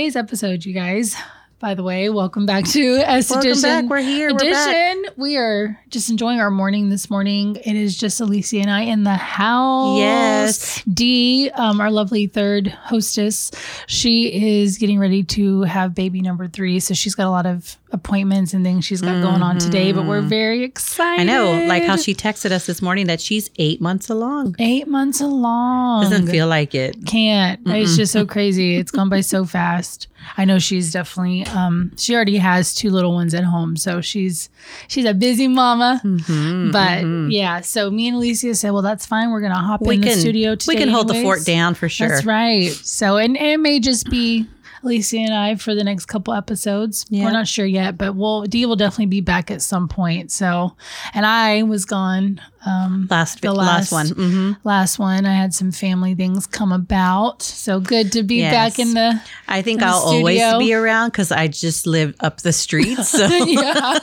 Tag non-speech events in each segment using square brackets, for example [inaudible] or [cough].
today's episode, you guys, by the way, welcome back to S Welcome Edition. back. We're here. Edition. We are just enjoying our morning this morning. It is just Alicia and I in the house. Yes. Dee, um, our lovely third hostess, she is getting ready to have baby number three. So she's got a lot of appointments and things she's got going on today, but we're very excited. Mm-hmm. I know, like how she texted us this morning that she's eight months along. eight months along. Doesn't feel like it. can't. It's just so crazy. [laughs] It's gone by so fast. I know she's definitely um she already has two little ones at home, so she's she's a busy mama. Mm-hmm, but yeah, so me and Alicia said, "Well, that's fine. We're gonna hop We in can the studio today. we can hold the fort down for sure. That's right. So and, and it may just be Alicia and I for the next couple episodes. Yeah. We're not sure yet, but we'll Dee will definitely be back at some point. So and I was gone um Last the last, one. hmm last one i had some family things come about so good to be Yes. back in the I think the I'll always be around because I just live up the street. [laughs] So yeah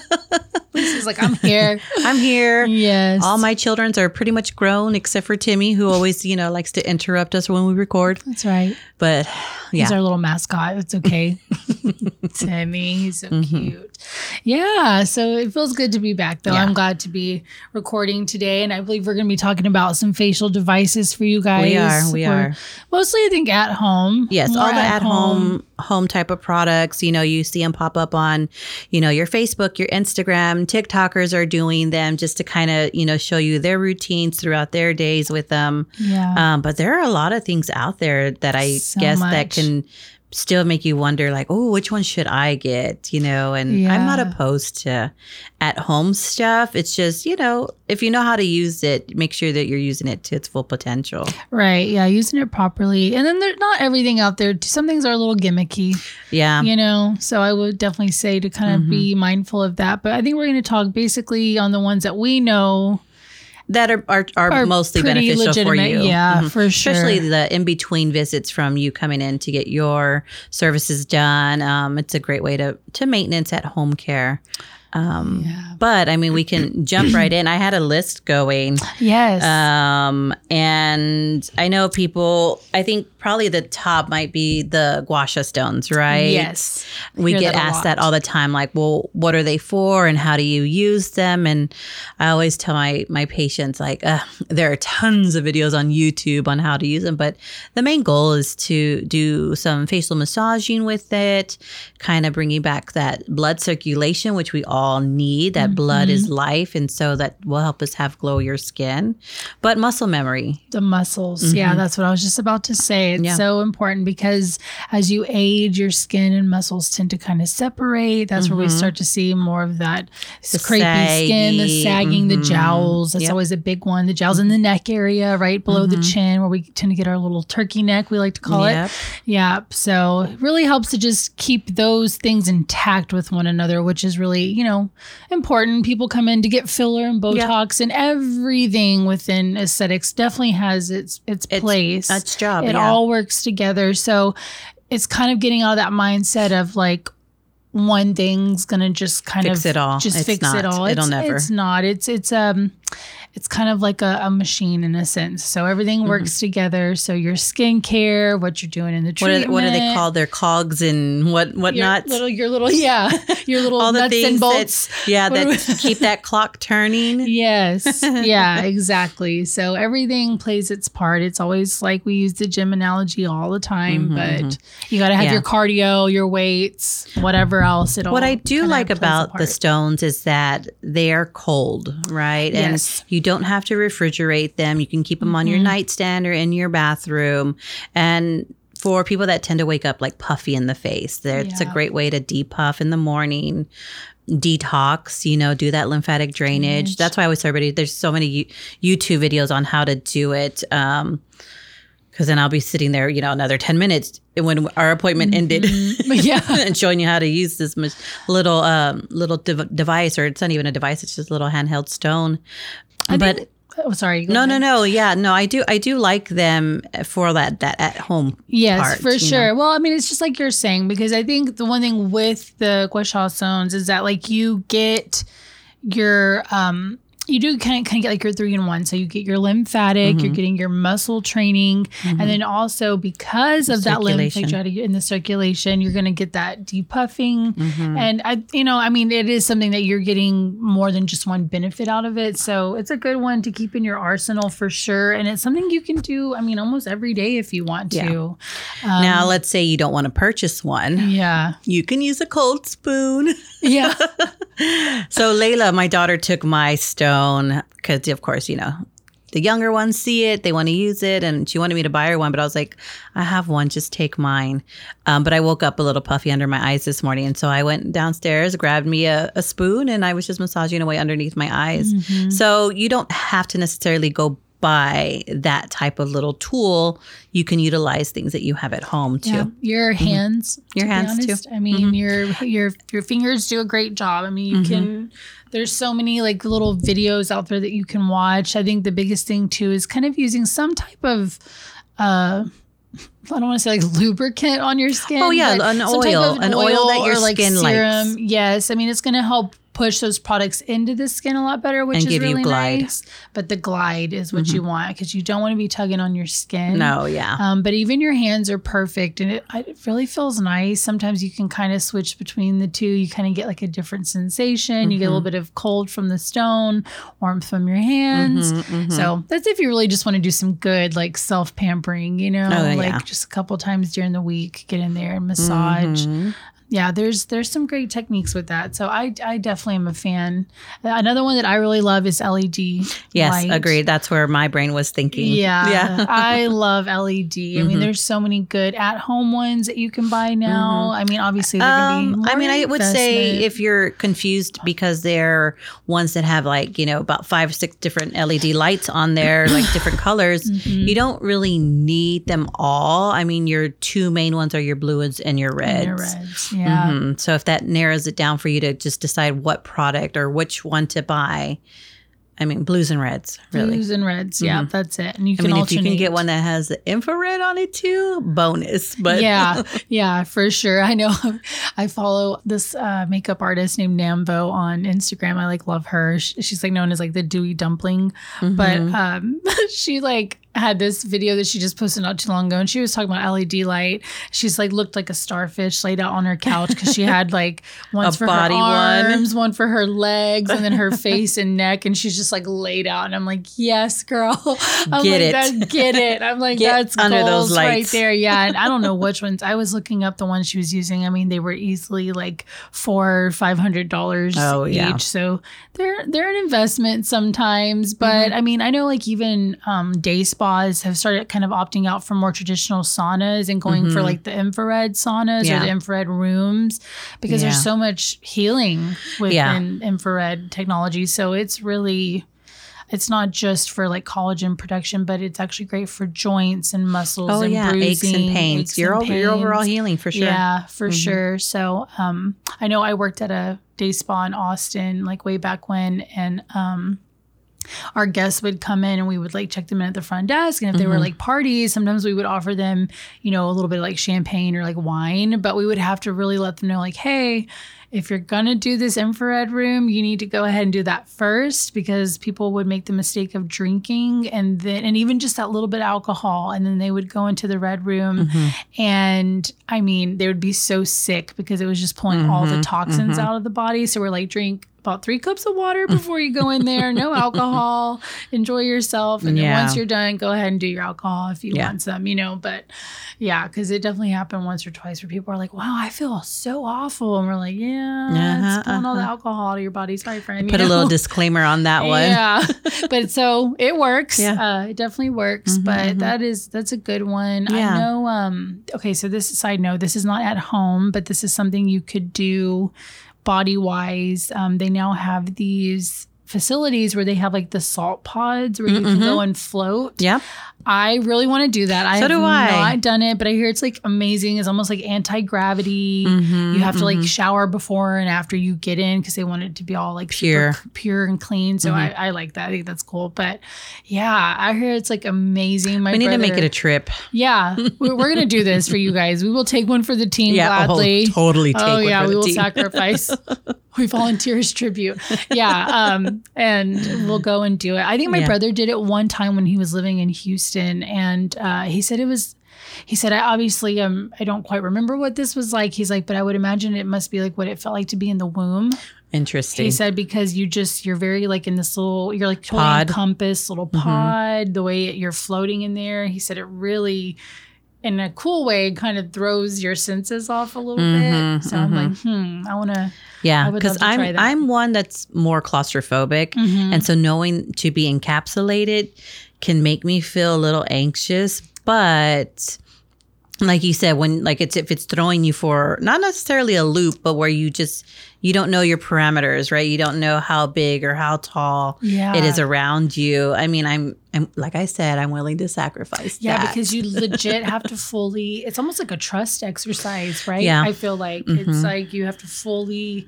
Lisa's like i'm here [laughs] I'm here. yes All my childrens are pretty much grown except for Timmy, who always, you know, likes to interrupt us when we record. that's right But he's yeah, our little mascot it's okay [laughs] timmy he's so Mm-hmm. cute yeah so it feels good to be back though Yeah. i'm glad to be recording today and i believe we're going to be talking about some facial devices for you guys we are. We are. mostly i think at home Yes, all the at home home type of products, you know, you see them pop up on, you know, your Facebook, your Instagram, TikTokers are doing them just to kind of, you know, show you their routines throughout their days with them. yeah Um, but there are a lot of things out there that I So guess that can still make you wonder like, oh, which one should I get? You know, and I'm not opposed to at home stuff. It's just, you know, if you know how to use it, make sure that you're using it to its full potential. Right. Yeah. Using it properly. And then there's not everything out there. Some things are a little gimmicky, Yeah. you know? So I would definitely say to kind of be mm-hmm. mindful of that. But I think we're going to talk basically on the ones that we know That are, are, are, are mostly beneficial for you. Yeah, Mhm. for sure. especially the in between visits from you coming in to get your services done. Um, it's a great way to to maintenance at home care. Um, Yeah. But I mean, we can [clears throat] jump right in. I had a list going, Yes. um, and I know people. I think probably the top might be the guasha stones, right? Yes. we get that asked that all the time like well what are they for and how do you use them and i always tell my my patients like uh, there are tons of videos on youtube on how to use them but the main goal is to do some facial massaging with it kind of bringing back that blood circulation which we all need that blood Mm-hmm. is life and so that will help us have glowier skin but muscle memory The muscles. Yeah, that's what I was just about to say. It's Mm-hmm. Yeah. so important because as you age, your skin and muscles tend to kind of separate. That's where we start to see more of that Mm-hmm. The crepey skin, the sagging, the mhm. jowls. That's Yep. always a big one. The jowls in the neck area, right below the Mhm. chin, where we tend to get our little turkey neck, we like to call Yep. it. Yeah. So it really helps to just keep those things intact with one another, which is really, you know, important. People come in to get filler and Botox and everything within aesthetics definitely has its its It's- place. that's job it yeah. all works together. So it's kind of getting out of that mindset of like one thing's gonna just kind of Fix of it all. just It's fix not. it all. It'll it's, never. It's not. It's it's um it's kind of like a, a machine in a sense. So everything Mm-hmm. works together. So your skincare, what you're doing in the what treatment, are, what are they called their cogs and what Your whatnot little, your little, [laughs] yeah, your little all the nuts things and bolts. that yeah [laughs] that keep that clock turning Yes. [laughs] Yeah, exactly. So everything plays its part. It's always like we use the gym analogy all the time, but you got to have Mm-hmm, Yeah. your cardio, your weights, whatever else. It all what i do like about the stones is that they are cold right Yes. and you don't have to refrigerate them. You can keep them on your Mhm. nightstand or in your bathroom. And for people that tend to wake up like puffy in the face there it's a great way to depuff in the morning. Detox you know do that lymphatic drainage. Drainage. that's why i always tell everybody there's so many youtube videos on how to do it. Um because then i'll be sitting there you know another 10 minutes when our appointment ended Mhm. [laughs] yeah. and showing you how to use this little um little dev- device or it's not even a device it's just a little handheld stone I but think- oh, sorry. no no ahead. no yeah no i do i do like them for that that at home Yes, part, for sure. know. Well, I mean, it's just like you're saying because I think the one thing with the gua sha stones is that like you get your um you do kind of, kind of get like your three in one. So you get your lymphatic, Mm-hmm. you're getting your muscle training, and then also because of that lymphatic in the circulation, you're going to get that depuffing. Mm-hmm. And I, you know, I mean, it is something that you're getting more than just one benefit out of it. So it's a good one to keep in your arsenal for sure. And it's something you can do. I mean, almost every day if you want Yeah. to. now, let's say you don't want to purchase one. Yeah. You can use a cold spoon. [laughs] Yeah. [laughs] So Layla, my daughter, took my stone because, of course, you know, the younger ones see it, they want to use it, and she wanted me to buy her one. But I was like, I have one, just take mine. Um, but I woke up a little puffy under my eyes this morning, and so I went downstairs, grabbed me a, a spoon, and I was just massaging away underneath my eyes. So you don't have to necessarily go buy that type of little tool. You can utilize things that you have at home too. Yeah, your mm-hmm. hands. Your to be hands, too. I mean, mm-hmm. your your your fingers do a great job. I mean, you mm-hmm. can. There's so many like little videos out there that you can watch. I think the biggest thing too is kind of using some type of. uh I don't want to say like lubricant on your oh, skin. Oh, yeah, an oil, an oil that your skin likes. Yes, I mean it's going to help push those products into the skin a lot better, which And is give you really glide. nice. But the glide is what you want because you don't want to be tugging on your skin. No, yeah. Um, but even your hands are perfect, and it, it really feels nice. Sometimes you can kind of switch between the two. You kind of get like a different sensation. You get a Mm-hmm. little bit of cold from the stone, warmth from your hands. Mm-hmm, So that's if you really just want to do some good like self pampering. You know, Oh, like yeah. just a couple times during the week, get in there and massage. Mm-hmm. Yeah, there's there's some great techniques with that. So I I definitely am a fan. Another one that I really love is LED. Yes, light. agreed. That's where my brain was thinking. Yeah, [laughs] Yeah. I love LED. I mean, there's so many good at-home ones that you can buy now. I mean, obviously, they're gonna be Um, more I mean, I would say if you're confused because they're ones that have like, you know, about five, or six different LED lights on there, [clears throat] like different colors, Mm-hmm. you don't really need them all. I mean, your two main ones are your blues and your reds. They're reds. Yeah. Mhm. So if that narrows it down for you to just decide what product or which one to buy, I mean, blues and reds, really. Blues and reds. Yeah, that's it. And you I can mean, if you can get one that has the infrared on it too, bonus. [laughs] But yeah, yeah, for sure. I know. [laughs] I follow this uh, makeup artist named Nam Vo on Instagram. I like love her. She's like known as like the Dewy Dumpling, but um, [laughs] she like had this video that she just posted not too long ago, and she was talking about LED light. She's like looked like a starfish laid out on her couch because she had like [laughs] one's for body her one. arms, one for her legs, and then her [laughs] face and neck, and she's just like laid out. And I'm like, yes, girl, [laughs] I'm Get like, it. Get it. I'm like, Get that's under those goals right there. Yeah, and I don't know which ones. I was looking up the ones she was using. I mean, they were easily like four, five hundred dollars Oh, each. yeah. So they're they're an investment sometimes. But Mm-hmm. I mean, I know like even um, day spas have started kind of opting out from more traditional saunas and going for like the infrared saunas Mm-hmm. Yeah. or the infrared rooms because Yeah. there's so much healing Yeah. within infrared technology. So it's really it's not just for like collagen production, but it's actually great for joints and muscles. oh and yeah, aches and pains. aches Your, and over, your overall healing for sure. Yeah, for sure. So um, I know I worked at a day spa in Austin like way back when, and um, our guests would come in and we would like check them in at the front desk. And if they were mm-hmm. like parties, sometimes we would offer them, you know, a little bit of like champagne or like wine, but we would have to really let them know, like, hey, if you're gonna do this infrared room, you need to go ahead and do that first because people would make the mistake of drinking and then and even just that little bit of alcohol, and then they would go into the red room, mm-hmm. and I mean they would be so sick because it was just pulling all the mm-hmm. toxins mm-hmm. out of the body. So we're like, drink about three cups of water before you go in there, no [laughs] alcohol, enjoy yourself, and then once you're done, go ahead and do your alcohol if you Yeah. want some, you know. But yeah, because it definitely happened once or twice where people are like, "Wow, I feel so awful," and we're like, "Yeah, Uh-huh, it's pulling all the alcohol out of your body." Sorry, friend. Put a [laughs] little disclaimer on that one. Yeah, [laughs] but so it works. Yeah. Mm-hmm, Uh, it definitely works. but that is that's a good one. Yeah. I know. Um. Okay, so this side note, this is not at home, but this is something you could do body wise. Um, they now have these facilities where they have like the salt pods where you can Mm-hmm. go and float. Yep. I really want to do that. I So have do I. not done it, but I hear it's like amazing. It's almost like anti gravity. Mhm, You have to like mhm. shower before and after you get in because they want it to be all like Pure. pure and clean. So Mhm. I, I like that. I think that's cool. But yeah, I hear it's like amazing. My we need to make it a trip. yeah. We're, we're gonna do this for you guys. We will take one for the team gladly. oh, totally take Oh yeah, we will team. sacrifice. [laughs] we volunteer as tribute. Yeah, um, and we'll go and do it. I think my Yeah. brother did it one time when he was living in Houston, and uh, he said it was. He said, "I obviously um I don't quite remember what this was like." He's like, "But I would imagine it must be like what it felt like to be in the womb." Interesting. He said because you just you're very like in this little you're like totally Pod. encompassed little Mhm. pod the way you're floating in there. He said it really in a cool way kind of throws your senses off a little Mhm, bit. So I'm like, hmm, I want to. Yeah, because love to try I'm that. I'm one that's more claustrophobic, Mm-hmm. and so knowing to be encapsulated can make me feel a little anxious. But like you said, when like it's if it's throwing you for not necessarily a loop, but where you just you don't know your parameters, right? You don't know how big or how tall yeah, it is around you. I mean, I'm I'm like I said, I'm willing to sacrifice. Yeah, that. because you [laughs] legit have to fully. It's almost like a trust exercise, right? Yeah. I feel like Mhm. it's like you have to fully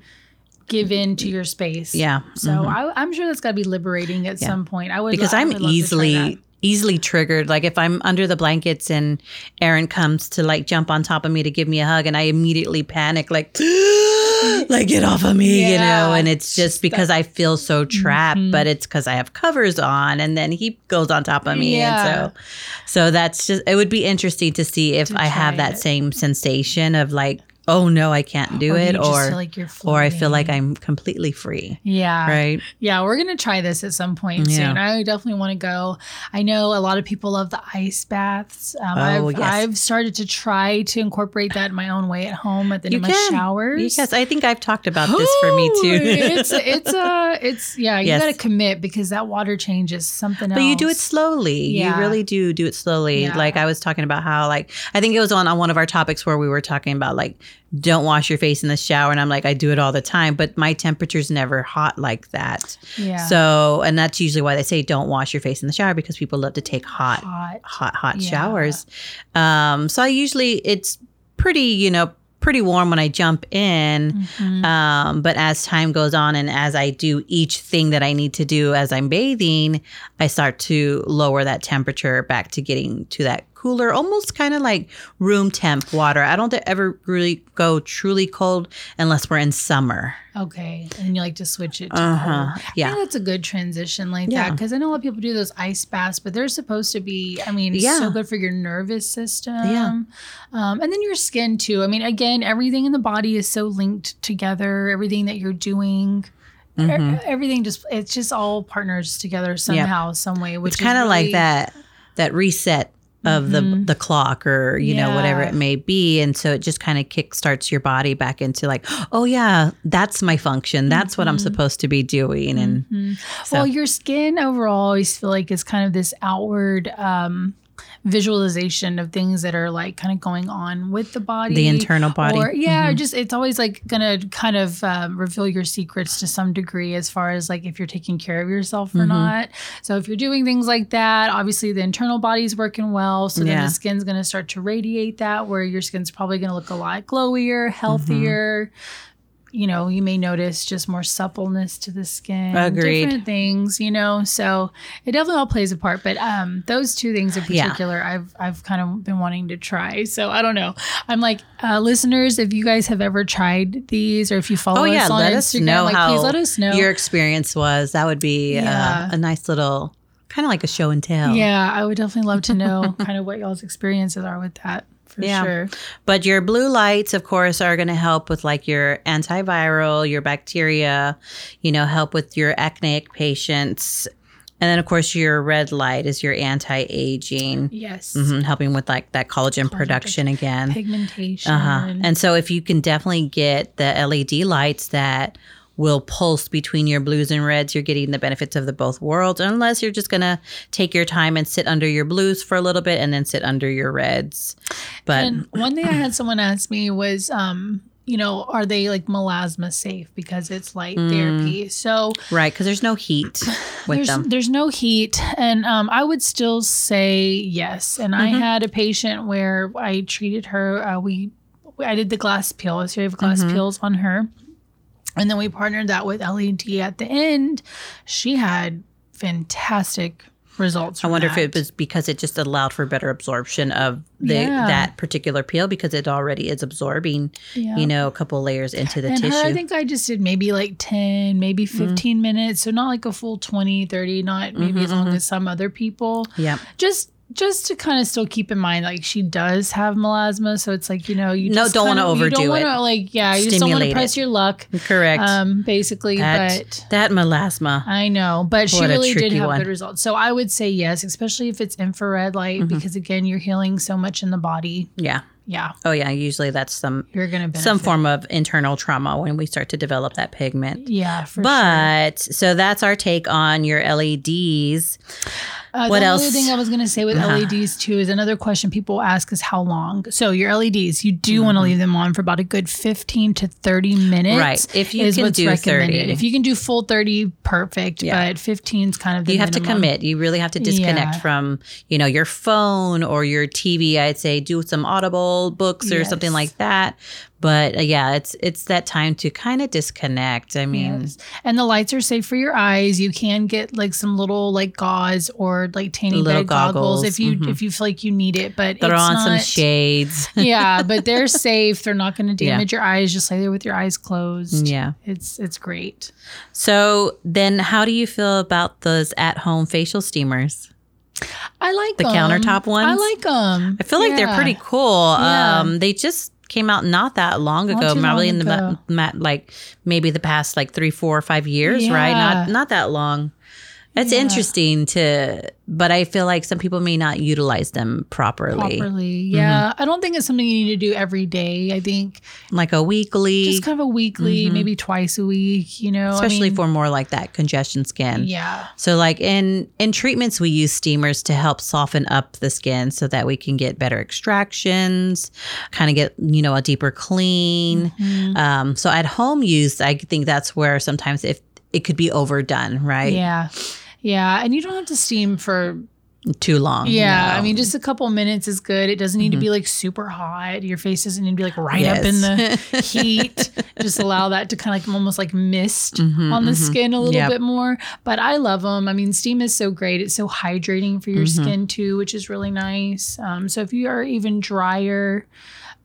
give in to your space. yeah. So mhm. I, I'm sure that's got to be liberating at Yeah. some point. I would because I I'm would love to try that. easily easily triggered. Like if I'm under the blankets and Aaron comes to like jump on top of me to give me a hug, and I immediately panic, like, [gasps] like get off of me, you know. And it's just because I feel so trapped, Mhm. but it's because I have covers on, and then he goes on top of me, Yeah. and so, so that's just. It would be interesting to see if To I have that it. same sensation of like, oh no, I can't do Or it, or like or I feel like. I'm completely free, Yeah. right? Yeah, we're gonna try this at some point Yeah. soon. I definitely want to go. I know a lot of people love the ice baths. Um, Oh, I've, yes. I've started to try to incorporate that in my own way at home at the end of my showers. Yes, I think I've talked about this for me too. it's it's uh [laughs] it's yeah. You Yes. got to commit because that water change is something else. But else. you do it slowly. Yeah. You really do do it slowly. Yeah. Like I was talking about how like I think it was on on one of our topics where we were talking about like don't wash your face in the shower and I'm like I do it all the time, but my temperature's never hot like that. Yeah. So, and that's usually why they say don't wash your face in the shower because people love to take hot hot. hot hot Yeah. showers. Um so I usually it's pretty, you know, pretty warm when I jump in. Mhm. Um, but as time goes on and as I do each thing that I need to do as I'm bathing, I start to lower that temperature back to getting to that cooler, almost kind of like room temp water. I don't ever really go truly cold unless we're in summer. Okay, and you like to switch it to Uh huh. cold. I Yeah. think that's a good transition like that Yeah. because I know a lot of people do those ice baths, but they're supposed to be. I mean, it's Yeah. so good for your nervous system. Yeah. um, and then your skin too. I mean, again, everything in the body is so linked together. Everything that you're doing. e- Mhm. Everything just it's just all partners together somehow, some way. Which It's kind of is like really- that that reset of the Mhm. the clock or you know whatever it may be and so it just kind of kick starts your body back into like oh yeah that's my function that's what i'm Mhm. supposed to be doing and Mhm. so Well, your skin overall, I always feel like is kind of this outward um, visualization of things that are like kind of going on with the body, the internal body Or yeah, Mhm. just it's always like gonna kind of um, reveal your secrets to some degree as far as like if you're taking care of yourself or Mhm. not. So if you're doing things like that, obviously the internal body's working well. So then Yeah. the skin's gonna start to radiate that, where your skin's probably gonna look a lot glowier, Mm-hmm. You know, you may notice just more suppleness to the skin. Agreed. Different things, you know. So it definitely all plays a part. But um those two things in Yeah. particular I've I've kind of been wanting to try. So I don't know. I'm like, uh, listeners, if you guys have ever tried these or if you follow Oh us on let us Instagram, know like how please let us know. your experience was. That would be Yeah. uh, a nice little, kind of like a show and tell. yeah, I would definitely love to know [laughs] kind of what y'all's experiences are with that for Yeah. sure. But your blue lights, of course, are going to help with like your antiviral, your bacteria. You know, help with your acneic patients. And then, of course, your red light is your anti-aging, Yes. Mm-hmm, helping with like that collagen, Collagen production again. Pigmentation. Uh huh. And so, if you can definitely get the LED lights that will pulse between your blues and reds, you're getting the benefits of the both worlds. Unless you're just gonna take your time and sit under your blues for a little bit and then sit under your reds. But and one thing I had someone ask me was, um, you know, are they like melasma safe because it's light therapy? So Right, because there's no heat with there's them. there's no heat, and um, I would still say yes. And I Mm-hmm. had a patient where I treated her. Uh, we I did the glass peel, a series of glass Mm-hmm. peels on her, and then we partnered that with LED at the end. She had fantastic results. I wonder if it was because it just allowed for better absorption of the Yeah. that particular peel because it already is absorbing, Yeah. you know, a couple layers into the and tissue. Mm-hmm. her, I think I just did maybe like 10, maybe 15 minutes. So not like a full 20, 30, not maybe as long Mm-hmm, as some other people. yeah. Just just to kind of still keep in mind, like she does have melasma, so it's like you know you No, just don't kinda- you overdo don't wanna, like yeah, you just don't want to press it. your luck, Correct. um, basically. that, but that melasma. I know, but she What a really did have one. good results. So I would say yes, especially if it's infrared light, Mm-hmm. because again, you're healing so much in the body. yeah. Yeah, Oh yeah. Usually that's some you're gonna benefit. some form of internal trauma when we start to develop that pigment. Yeah, for sure. But so that's our take on your LEDs. Uh, What the else? other thing I was going to say with Uh-huh. LEDs too is another question people ask is how long. So your LEDs, you do want to leave them on for about a good fifteen to thirty minutes. Mm-hmm. Right. If you is can what's do 30. If you can do full thirty, perfect. Yeah. But fifteen is kind of the you have to commit. You really have to disconnect Yeah. from, you know, your phone or your TV. I'd say do some audible books or something like that. But uh, yeah, it's it's that time to kind of disconnect. I mean, Yes. And the lights are safe for your eyes. You can get like some little like gauze or like Little bed goggles, goggles, if you mhm. if you feel like you need it. But throw it's on some not- shades. [laughs] [laughs] yeah, but they're safe. They're not going to Yeah. damage your eyes. Just lay there with your eyes closed. yeah. It's it's great. So then, how do you feel about those at-home facial steamers? I like The countertop ones? I like them. I feel like they're pretty cool. Yeah. Um, they just came out not that long ago, probably long in the ago. like maybe the past like three, four, or five years, right? Not not that long. It's Yeah. interesting to, but I feel like some people may not utilize them properly, properly. Mm-hmm. Yeah, I don't think it's something you need to do every day. I think like a weekly, just kind of a weekly, maybe twice a week. You know, I Mm-hmm. especially mean, for more like that congestion skin. yeah, So like in in treatments we use steamers to help soften up the skin so that we can get better extractions, kind of get, you know, a deeper clean. Mm-hmm. Um so at home use I think that's where sometimes if it could be overdone, right? yeah, yeah, and you don't have to steam for Too long. Yeah, no. Mm-hmm. I mean, just a couple minutes is good. It doesn't need to be like super hot. Your face doesn't need to be like right up in the [laughs] heat. Just allow that to kind of like almost like mist on the skin a little Mm-hmm, Yep. bit more. But I love them. I mean, steam is so great. It's so hydrating for your Mm-hmm. skin too, which is really nice. Um, so if you are even drier,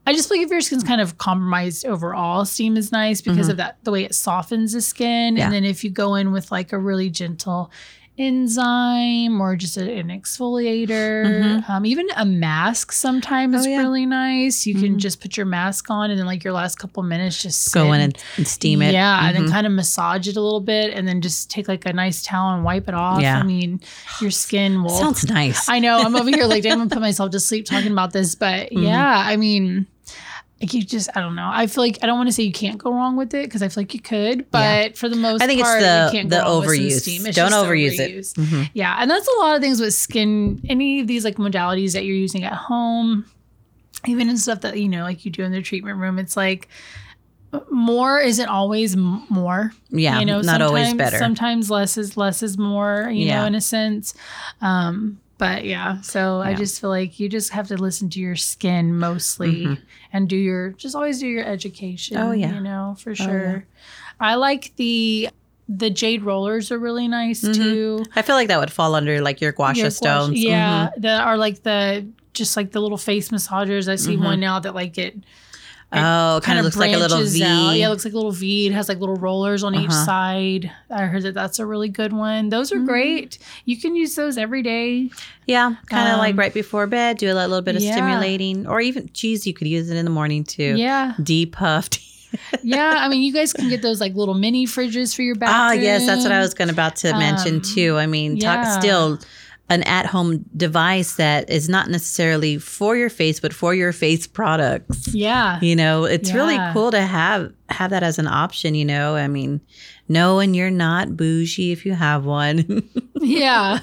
I just feel like if your skin's kind of compromised overall, steam is nice because of that the way it softens the skin. Mm-hmm. Yeah. And then if you go in with like a really gentle enzyme or just an exfoliator, um, even a mask sometimes is Mm-hmm. Oh, yeah. really nice. You can just put your mask on and then like your last couple minutes just go in and, and steam it. yeah, and Mhm. then kind of massage it a little bit, and then just take like a nice towel and wipe it off. Yeah. I mean, your skin will. Sounds nice. I know. I'm over here like [laughs] I'm gonna put myself to sleep talking about this, but Mm-hmm. yeah, I mean, like you just I don't know. I feel like I don't want to say you can't go wrong with it because I feel like you could, but for the most I think it's the- you can't the go wrong with some overuse. Don't just overuse it. overuse. Mhm. Yeah, and that's a lot of things with skin. Any of these like modalities that you're using at home, even in stuff that you know, like you do in the treatment room, it's like more isn't always m- more. Yeah, you know, not always sometimes- better. Sometimes less is less is more. You Yeah. know, in a sense. Um, but yeah, so I just feel like you just have to listen to your skin mostly mm-hmm. and do your just always do your education. Mm-hmm. Oh, yeah. you know for oh, yeah. sure. I like the the jade rollers are really nice mm-hmm. too. I feel like that would fall under like your guasha Your stones. Yeah, mm-hmm. that are like the just like the little face massagers. I see one now that like it Oh, kind of looks like a little V. out. Yeah, it looks like a little V. It has like little rollers on each Uh-huh. side. I heard that that's a really good one. Those Mm-hmm. are great. You can use those every day. Yeah, kind of like Um, right before bed, do a little bit of yeah. stimulating, or even, geez, you could use it in the morning too. Yeah, Depuffed. [laughs] yeah. I mean, you guys can get those like little mini fridges for your bathroom. Ah, yes, that's what I was going about to mention Um, too. I mean, yeah. talk still an at-home device that is not necessarily for your face, but for your face products. Yeah, You know, it's really cool to have have that as an option, you know? I mean, knowing you're not bougie if you have one. [laughs] yeah.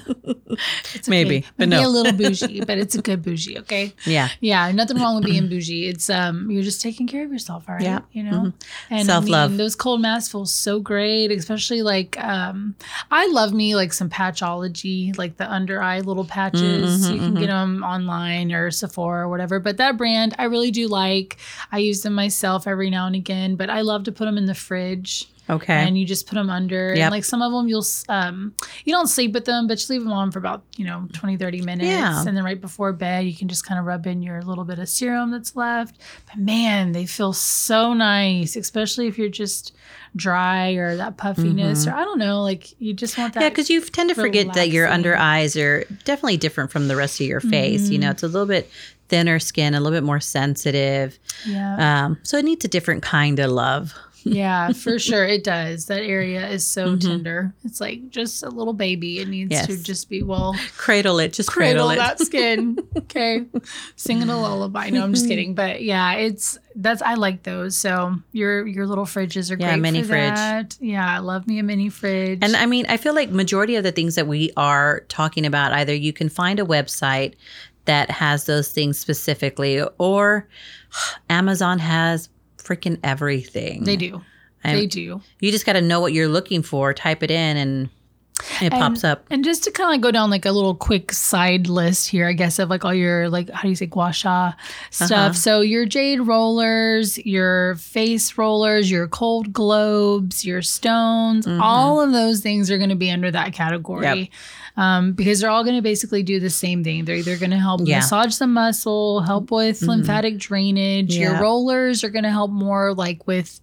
It's [laughs] Maybe, okay. but no. Be a little [laughs] bougie, but it's a good bougie, okay? Yeah. Yeah, nothing wrong with being [clears throat] bougie. It's um you're just taking care of yourself, all right? Yeah. You know? Mm-hmm. And self-love. I mean, those cold masks feel so great, especially like um I love me like some patchology, like the under eye little patches. Mm-hmm, you can mm-hmm. get them online or Sephora or whatever, but that brand I really do like. I use them myself every now and again, but I love to put them in the fridge. Okay. And you just put them under. Yep. And like some of them, you'll, um, you don't sleep with them, but you leave them on for about, you know, 20, 30 minutes. Yeah. And then right before bed, you can just kind of rub in your little bit of serum that's left. But man, they feel so nice, especially if you're just dry or that puffiness mm-hmm. or I don't know, like you just want that. Yeah, because you tend to relaxing. forget that your under eyes are definitely different from the rest of your face. Mm-hmm. You know, it's a little bit thinner skin, a little bit more sensitive. Yeah. Um, so it needs a different kind of love yeah, for [laughs] sure it does. That area is so mm-hmm. tender. It's like just a little baby. It needs yes. to just be well cradle it, just cradle, cradle that skin. [laughs] okay, singing a lullaby. No, I'm just kidding. [laughs] But yeah, it's that's I like those. So your your little fridges are great. yeah, great. mini fridge. That. Yeah, I love me a mini fridge. And I mean, I feel like majority of the things that we are talking about, either you can find a website that has those things specifically, or [sighs] Amazon has freaking everything. They do. I'm, they do. You just got to know what you're looking for, type it in, and it and, pops up. And just to kind of like go down like a little quick side list here, I guess, of like all your like how do you say gua sha stuff. Uh-huh. So your jade rollers, your face rollers, your cold globes, your stones, mm-hmm. all of those things are going to be under that category. Yep um, because they're all going to basically do the same thing. They're either going to help yeah. massage the muscle, help with mm-hmm. lymphatic drainage. Yeah. Your rollers are going to help more like with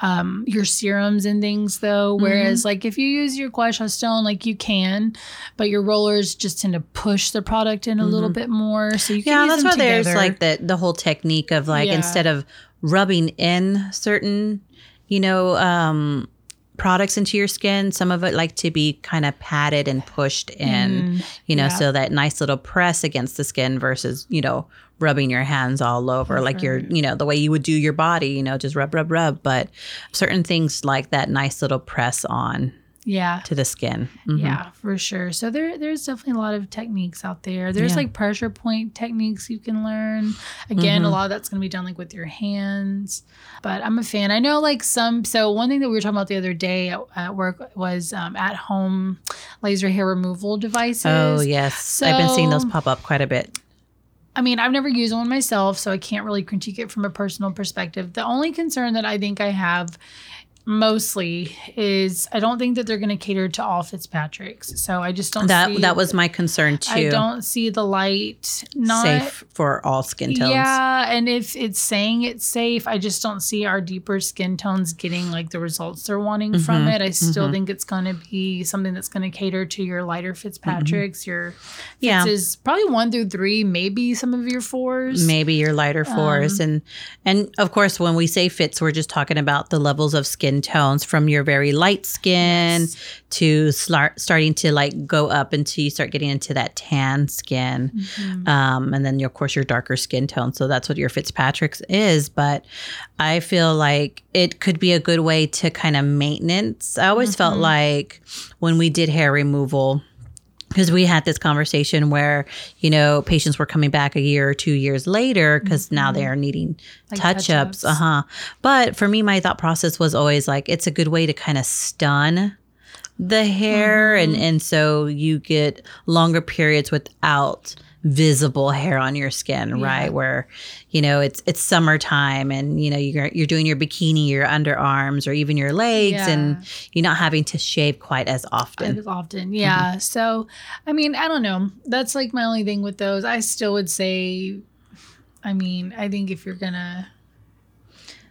um, your serums and things though. Whereas mm-hmm. like if you use your gua sha stone, like you can, but your rollers just tend to push the product in a mm-hmm. little bit more. So you can yeah, that's why together. there's like the the whole technique of like yeah. instead of rubbing in certain, you know, um, products into your skin. Some of it like to be kind of patted and pushed in, mm, you know, yeah. so that nice little press against the skin versus, you know, rubbing your hands all over like you're, you know, the way you would do your body, you know, just rub, rub, rub. But certain things like that nice little press on yeah. to the skin. Mm-hmm. yeah for sure. So there there's definitely a lot of techniques out there. There's yeah. like pressure point techniques you can learn. Again mm-hmm. a lot of that's going to be done like with your hands. But i'm a fan. I know like some so one thing that we were talking about the other day at, at work was um, at home laser hair removal devices. Oh yes. So, i've been seeing those pop up quite a bit. I mean, I've never used one myself, so I can't really critique it from a personal perspective. The only concern that I think I have mostly is I don't think that they're going to cater to all Fitzpatricks. So I just don't that see, that was my concern too. I don't see the light not safe for all skin tones. Yeah, and if it's saying it's safe, I just don't see our deeper skin tones getting like the results they're wanting mm-hmm, from it. I still mm-hmm. think it's going to be something that's going to cater to your lighter Fitzpatricks, mm-hmm. your yeah, is probably 1 through 3, maybe some of your 4s. Maybe your lighter 4s um, and and of course when we say fits we're just talking about the levels of skin skin tones from your very light skin yes. to start starting to like go up until you start getting into that tan skin. Mm-hmm. Um, and then, of course, your darker skin tone. So that's what your Fitzpatrick's is. But I feel like it could be a good way to kind of maintenance. I always mm-hmm. felt like when we did hair removal, because we had this conversation where you know patients were coming back a year or two years later because mm-hmm. now they are needing like touch ups uh-huh but for me my thought process was always like it's a good way to kind of stun the hair mm-hmm. and and so you get longer periods without visible hair on your skin, yeah. right? Where, you know, it's it's summertime and you know you're you're doing your bikini, your underarms, or even your legs, yeah. and you're not having to shave quite as often. As often, yeah. Mm-hmm. So, I mean, I don't know. That's like my only thing with those. I still would say, I mean, I think if you're gonna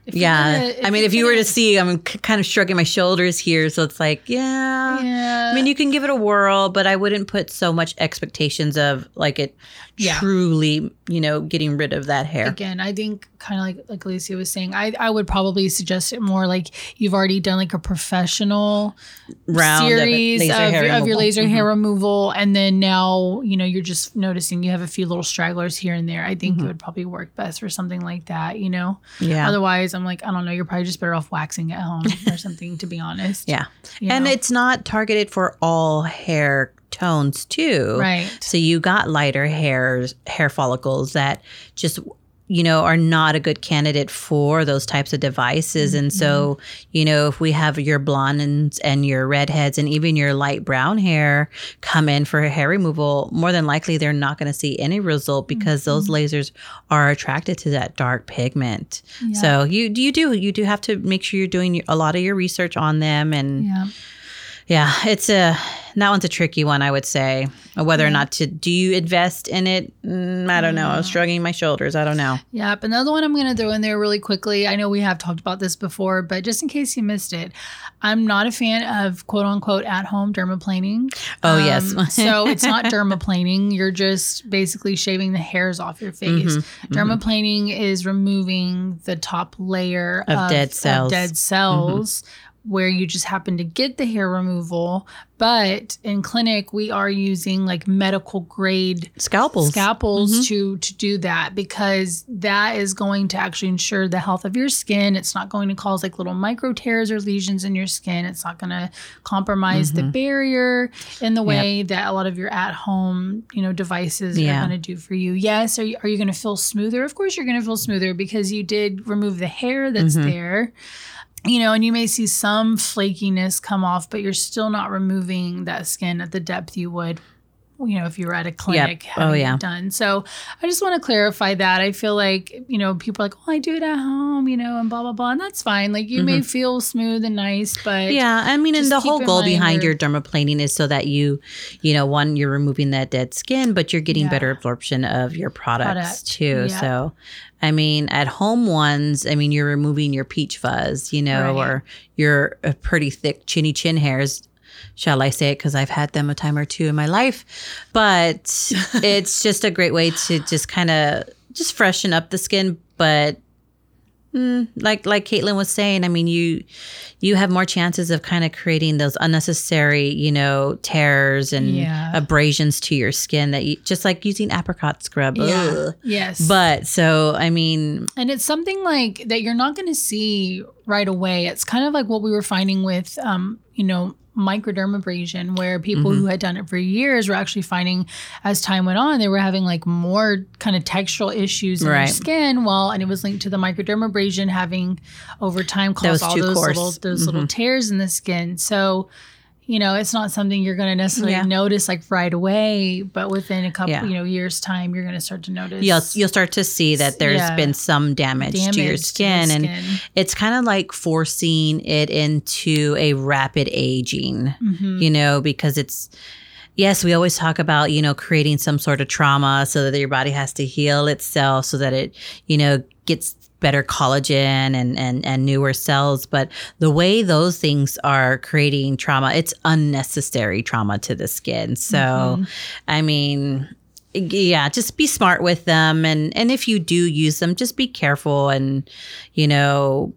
yeah. Gonna, I mean, if you were to see, I'm kind of shrugging my shoulders here. So it's like, yeah. yeah. I mean, you can give it a whirl, but I wouldn't put so much expectations of like it yeah. truly you know, getting rid of that hair. Again, I think kind of like like Alicia was saying, I, I would probably suggest it more like you've already done like a professional Round series of, laser hair of your laser Mhm. hair removal, and then now you know you're just noticing you have a few little stragglers here and there. I think it would probably work best for something like that. You know, Mm-hmm. Yeah. otherwise I'm like I don't know. You're probably just better off waxing at home or something. To be honest, [laughs] yeah. you And know? it's not targeted for all hair tones too. right. So you got lighter hairs, hair follicles that just you know are not a good candidate for those types of devices and so mm-hmm. you know if we have your blondes and your redheads and even your light brown hair come in for hair removal more than likely they're not going to see any result because mm-hmm. those lasers are attracted to that dark pigment Yeah. so you you do you do have to make sure you're doing a lot of your research on them and Yeah. Yeah, it's a that one's a tricky one, I would say. Whether or not to do you invest in it? Mm, I don't know. I was shrugging my shoulders. I don't know. Yep. Another one I'm going to throw in there really quickly. I know we have talked about this before, but just in case you missed it, I'm not a fan of quote unquote at home dermaplaning. Oh, yes. so it's not dermaplaning. You're just basically shaving the hairs off your face. Mm-hmm, Dermaplaning is removing the top layer Of dead cells. Mm-hmm. dead cells. Where you just happen to get the hair removal, but in clinic we are using like medical grade Scalpels. scalpels Mm-hmm. to to do that because that is going to actually ensure the health of your skin it's not going to cause like little micro tears or lesions in your skin it's not going to compromise Mm-hmm. the barrier in the way that a lot of your at home you know devices Yeah. are going to do for you yes are you, are you going to feel smoother of course you're going to feel smoother because you did remove the hair that's Mm-hmm. there you know, and you may see some flakiness come off, but you're still not removing that skin at the depth you would, you know, if you were at a clinic Oh, having yeah. it done. So I just want to clarify that. I feel like, you know, people are like, oh, I do it at home, you know, and blah, blah, blah. And that's fine. Like you may feel smooth and nice, but Mm-hmm. Yeah, I mean, and the whole goal behind your- your dermaplaning is so that you, you know, one, you're removing that dead skin, but you're getting Yeah. better absorption of your products Product, too. yeah. So, I mean, at home ones, I mean, you're removing your peach fuzz, you know, Right. or your uh, pretty thick chinny chin hairs. Shall I say it? Because I've had them a time or two in my life, but [laughs] it's just a great way to just kind of just freshen up the skin, but Mm, like like Caitlyn was saying, I mean, you you have more chances of kind of creating those unnecessary, you know, tears and Yeah. abrasions to your skin that you just like using apricot scrub. yeah. Ugh. Yes. But so I mean, And it's something like that you're not going to see right away. It's kind of like what we were finding with, um, you know, microdermabrasion, where people Mm-hmm. who had done it for years were actually finding, as time went on, they were having like more kind of textural issues in their skin. Well, and it was linked to the microdermabrasion having over time caused all those little those little tears in the skin. So. You know, it's not something you're going to necessarily Yeah. notice like right away, but within a couple, Yeah. you know, years time, you're going to start to notice. you'll you'll start to see that there's Yeah. been some damage, to your damage to skin, and it's kind of like forcing it into a rapid aging. Mhm. you know, because it's, yes, we always talk about, you know, creating some sort of trauma so that your body has to heal itself so that it, you know, gets better collagen and, and, and newer cells. But the way those things are creating trauma, it's unnecessary trauma to the skin. So, mm-hmm. I mean, yeah, just be smart with them. And, and if you do use them, just be careful and, you know,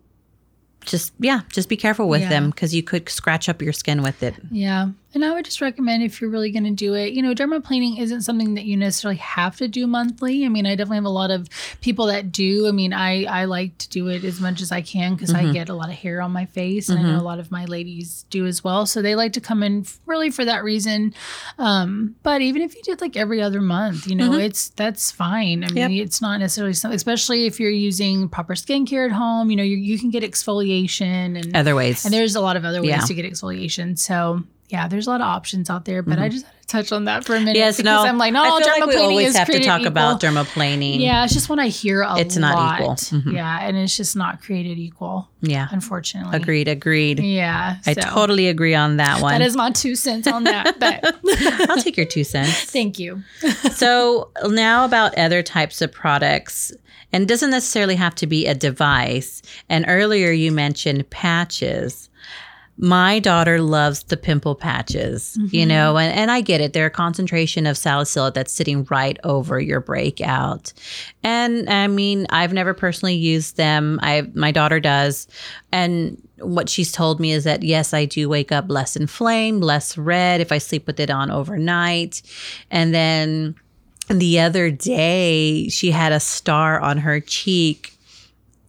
just, yeah, just be careful with Yeah. them because you could scratch up your skin with it. Yeah. And I would just recommend if you're really going to do it, you know, dermaplaning isn't something that you necessarily have to do monthly. I mean, I definitely have a lot of people that do. I mean, I, I like to do it as much as I can because Mm-hmm. I get a lot of hair on my face. And I know a lot of my ladies do as well. So they like to come in really for that reason. Um, but even if you did like every other month, you know, it's that's fine. I mean, Mm-hmm. Yep. it's not necessarily something, especially if you're using proper skincare at home, you know, you, you can get exfoliation and Other ways. and there's a lot of other ways Yeah. to get exfoliation. So yeah, there's a lot of options out there. But I just had to touch on that for a minute. Mm-hmm. yes, because no. I'm like, not I all feel like we always have to talk about dermaplaning. Yeah, it's just when I hear a It's not lot. equal. Mhm. Yeah, and it's just not created equal, Yeah. unfortunately. Agreed. Agreed. Yeah, I totally agree on that [laughs] one. That is my two cents on that. But [laughs] I'll take your two cents. [laughs] thank you. so now about other types of products and doesn't necessarily have to be a device and earlier you mentioned patches my daughter loves the pimple patches, you Mm-hmm. know, and, and I get it. They're a concentration of salicylate that's sitting right over your breakout. And I mean, I've never personally used them. I my daughter does. And what she's told me is that yes, I do wake up less inflamed, less red if I sleep with it on overnight. And then the other day she had a star on her cheek.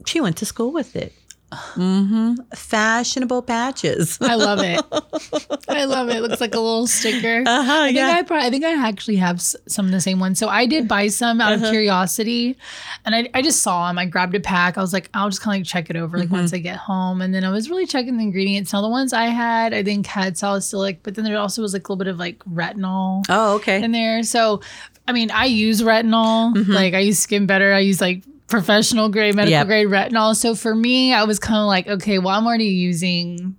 She went to school with it. Hmm Fashionable patches. I love it. [laughs] I love it. Looks like a little sticker. Uh-huh, I think yeah. I probably, I think I actually have s- some of the same ones. So I did buy some out Uh-huh. of curiosity, and I, I just saw them. I grabbed a pack. I was like, I'll just kind of like check it over like Mm-hmm. once I get home, and then I was really checking the ingredients. Now the ones I had, I think had salicylic, but then there also was like a little bit of like retinol Oh, okay. in there. So, I mean, I use retinol. Mm-hmm. Like I use Skin Better. I use like professional grade, medical Yep. grade retinol. So for me, I was kind of like, okay, well, I'm already using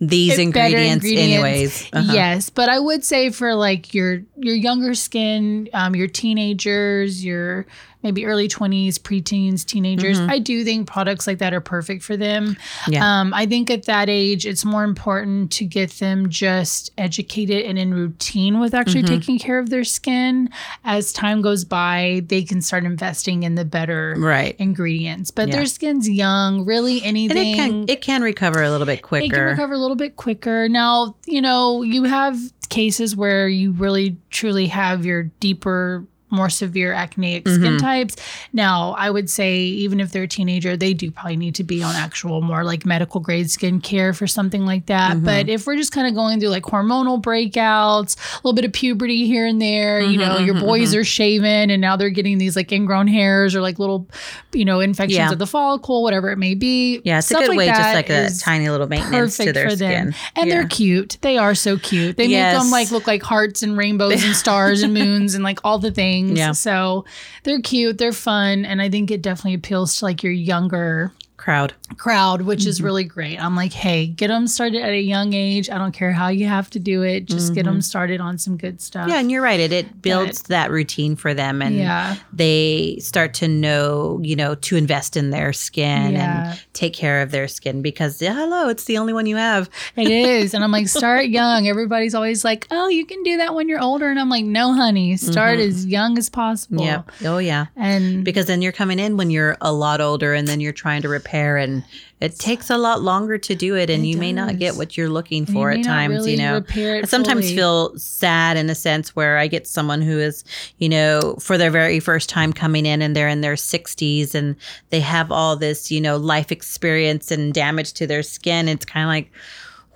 These better ingredients, anyways. Uh-huh. Yes, but I would say for like your your younger skin, um, your teenagers, your maybe early twenties, preteens, teenagers, I do think products like that are perfect for them. Mm-hmm. Yeah. Um, I think at that age, it's more important to get them just educated and in routine with actually Mm-hmm. taking care of their skin. As time goes by, they can start investing in the better Right. ingredients. But Yeah. their skin's young, really anything And it can it can recover a little bit quicker. it can recover a little bit quicker. Now, you know, you have cases where you really truly have your deeper more severe acneic Mm-hmm. skin types. Now, I would say even if they're a teenager, they do probably need to be on actual more like medical grade skincare for something like that. Mm-hmm. But if we're just kind of going through like hormonal breakouts, a little bit of puberty here and there, you know, Mm-hmm, your boys are shaven and now they're getting these like ingrown hairs or like little, you know, infections Yeah. of the follicle, whatever it may be. yeah, it's Stuff a good way, just like a tiny little maintenance to their skin. And Yeah. they're cute. They are so cute. They make them like look like hearts and rainbows and stars and [laughs] moons and like all the things. Yeah. So they're cute, they're fun, and I think it definitely appeals to like your younger crowd. crowd, which Mm-hmm. is really great. I'm like, hey, get them started at a young age. I don't care how you have to do it. Just get them started on some good stuff. Mm-hmm. Yeah, and you're right. It it builds that routine for them, and Yeah. they start to know, you know, to invest in their skin Yeah. and take care of their skin because yeah, hello, it's the only one you have. It is. And I'm like, [laughs] start young. Everybody's always like, oh, you can do that when you're older. And I'm like, no, honey, start as young as possible. Yeah. Oh yeah. And because then you're coming in when you're a lot older and then you're trying to repair and it takes a lot longer to do it and It you may not get what you're looking for may at times really you know I sometimes fully. feel sad in a sense where I get someone who is, you know, for their very first time coming in and they're in their 60s and they have all this, you know, life experience and damage to their skin. It's kind of like,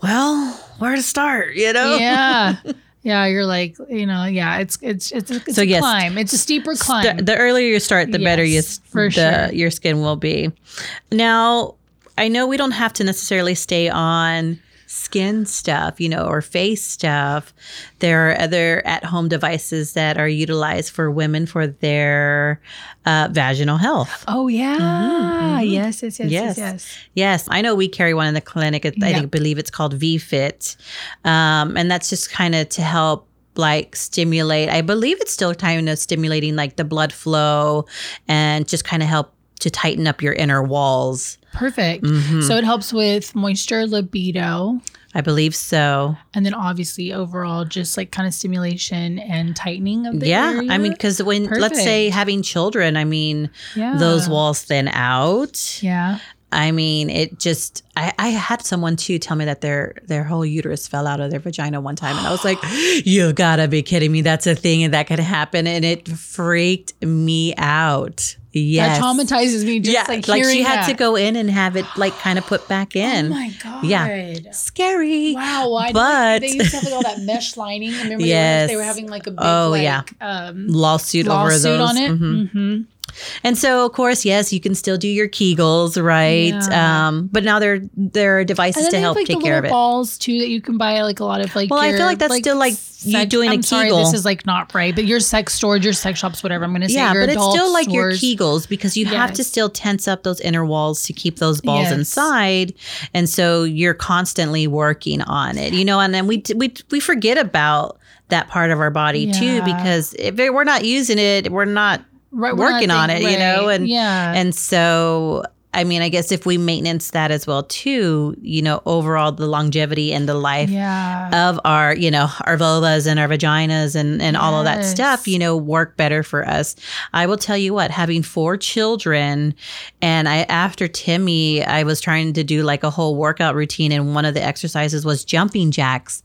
well, where to start, you know? yeah. [laughs] Yeah, you're like, you know, yeah, it's it's it's, it's So a yes, climb. It's a steeper climb. St- the earlier you start, the better you, for the, sure. your skin will be. Now, I know we don't have to necessarily stay on skin stuff, you know, or face stuff. There are other at-home devices that are utilized for women for their uh, vaginal health. oh yeah. mhm. Yes, yes, yes, yes, Yes. yes. Yes, I know we carry one in the clinic. I Yeah. think, believe it's called VFit, um, and that's just kind of to help like stimulate. I believe it's still kind of stimulating like the blood flow and just kind of help to tighten up your inner walls. Perfect. Mhm. So it helps with moisture, libido, I believe so. and then obviously overall just like kind of stimulation and tightening of the yeah, area. I mean, because when let's say having children, I mean, yeah. those walls thin out. Yeah. I mean, it just. I, I had someone too tell me that their their whole uterus fell out of their vagina one time, and I was like, [gasps] "You gotta be kidding me! That's a thing, and that could happen." And it freaked me out. Yes, That traumatizes me just yeah, like like, she had that. to go in and have it like kind of put back [gasps] in. Oh my god. Yeah. Scary. Wow, But- they used to have like all that mesh lining. [laughs] Remember they, Yes. were, they were having like a big Oh, like, yeah. um, Lawsuit, over those. on it. Mhm. hmm And so, of course, yes, you can still do your Kegels, right? Yeah. Um, but now there there are devices to help have like take care of it. balls too that you can buy like a lot of like. Well, I feel like that's still, like, you doing a I'm sorry, Kegel. this is like not right, but your sex storage, your sex shops, whatever. I'm gonna say. Yeah, your but it's still like your. Kegels because you have to still tense up those inner walls to keep those balls Yes. inside, and so you're constantly working on it, you know. And then we we we forget about that part of our body too because if we're not using it, we're not Right, working on it, you know, and yeah, and so I mean, I guess if we maintenance that as well too, you know, overall the longevity and the life Yeah. of our, you know, our vulvas and our vaginas and, and all of that stuff, you know, work better for us. I will tell you what, having four children and I after Timmy, I was trying to do like a whole workout routine and one of the exercises was jumping jacks.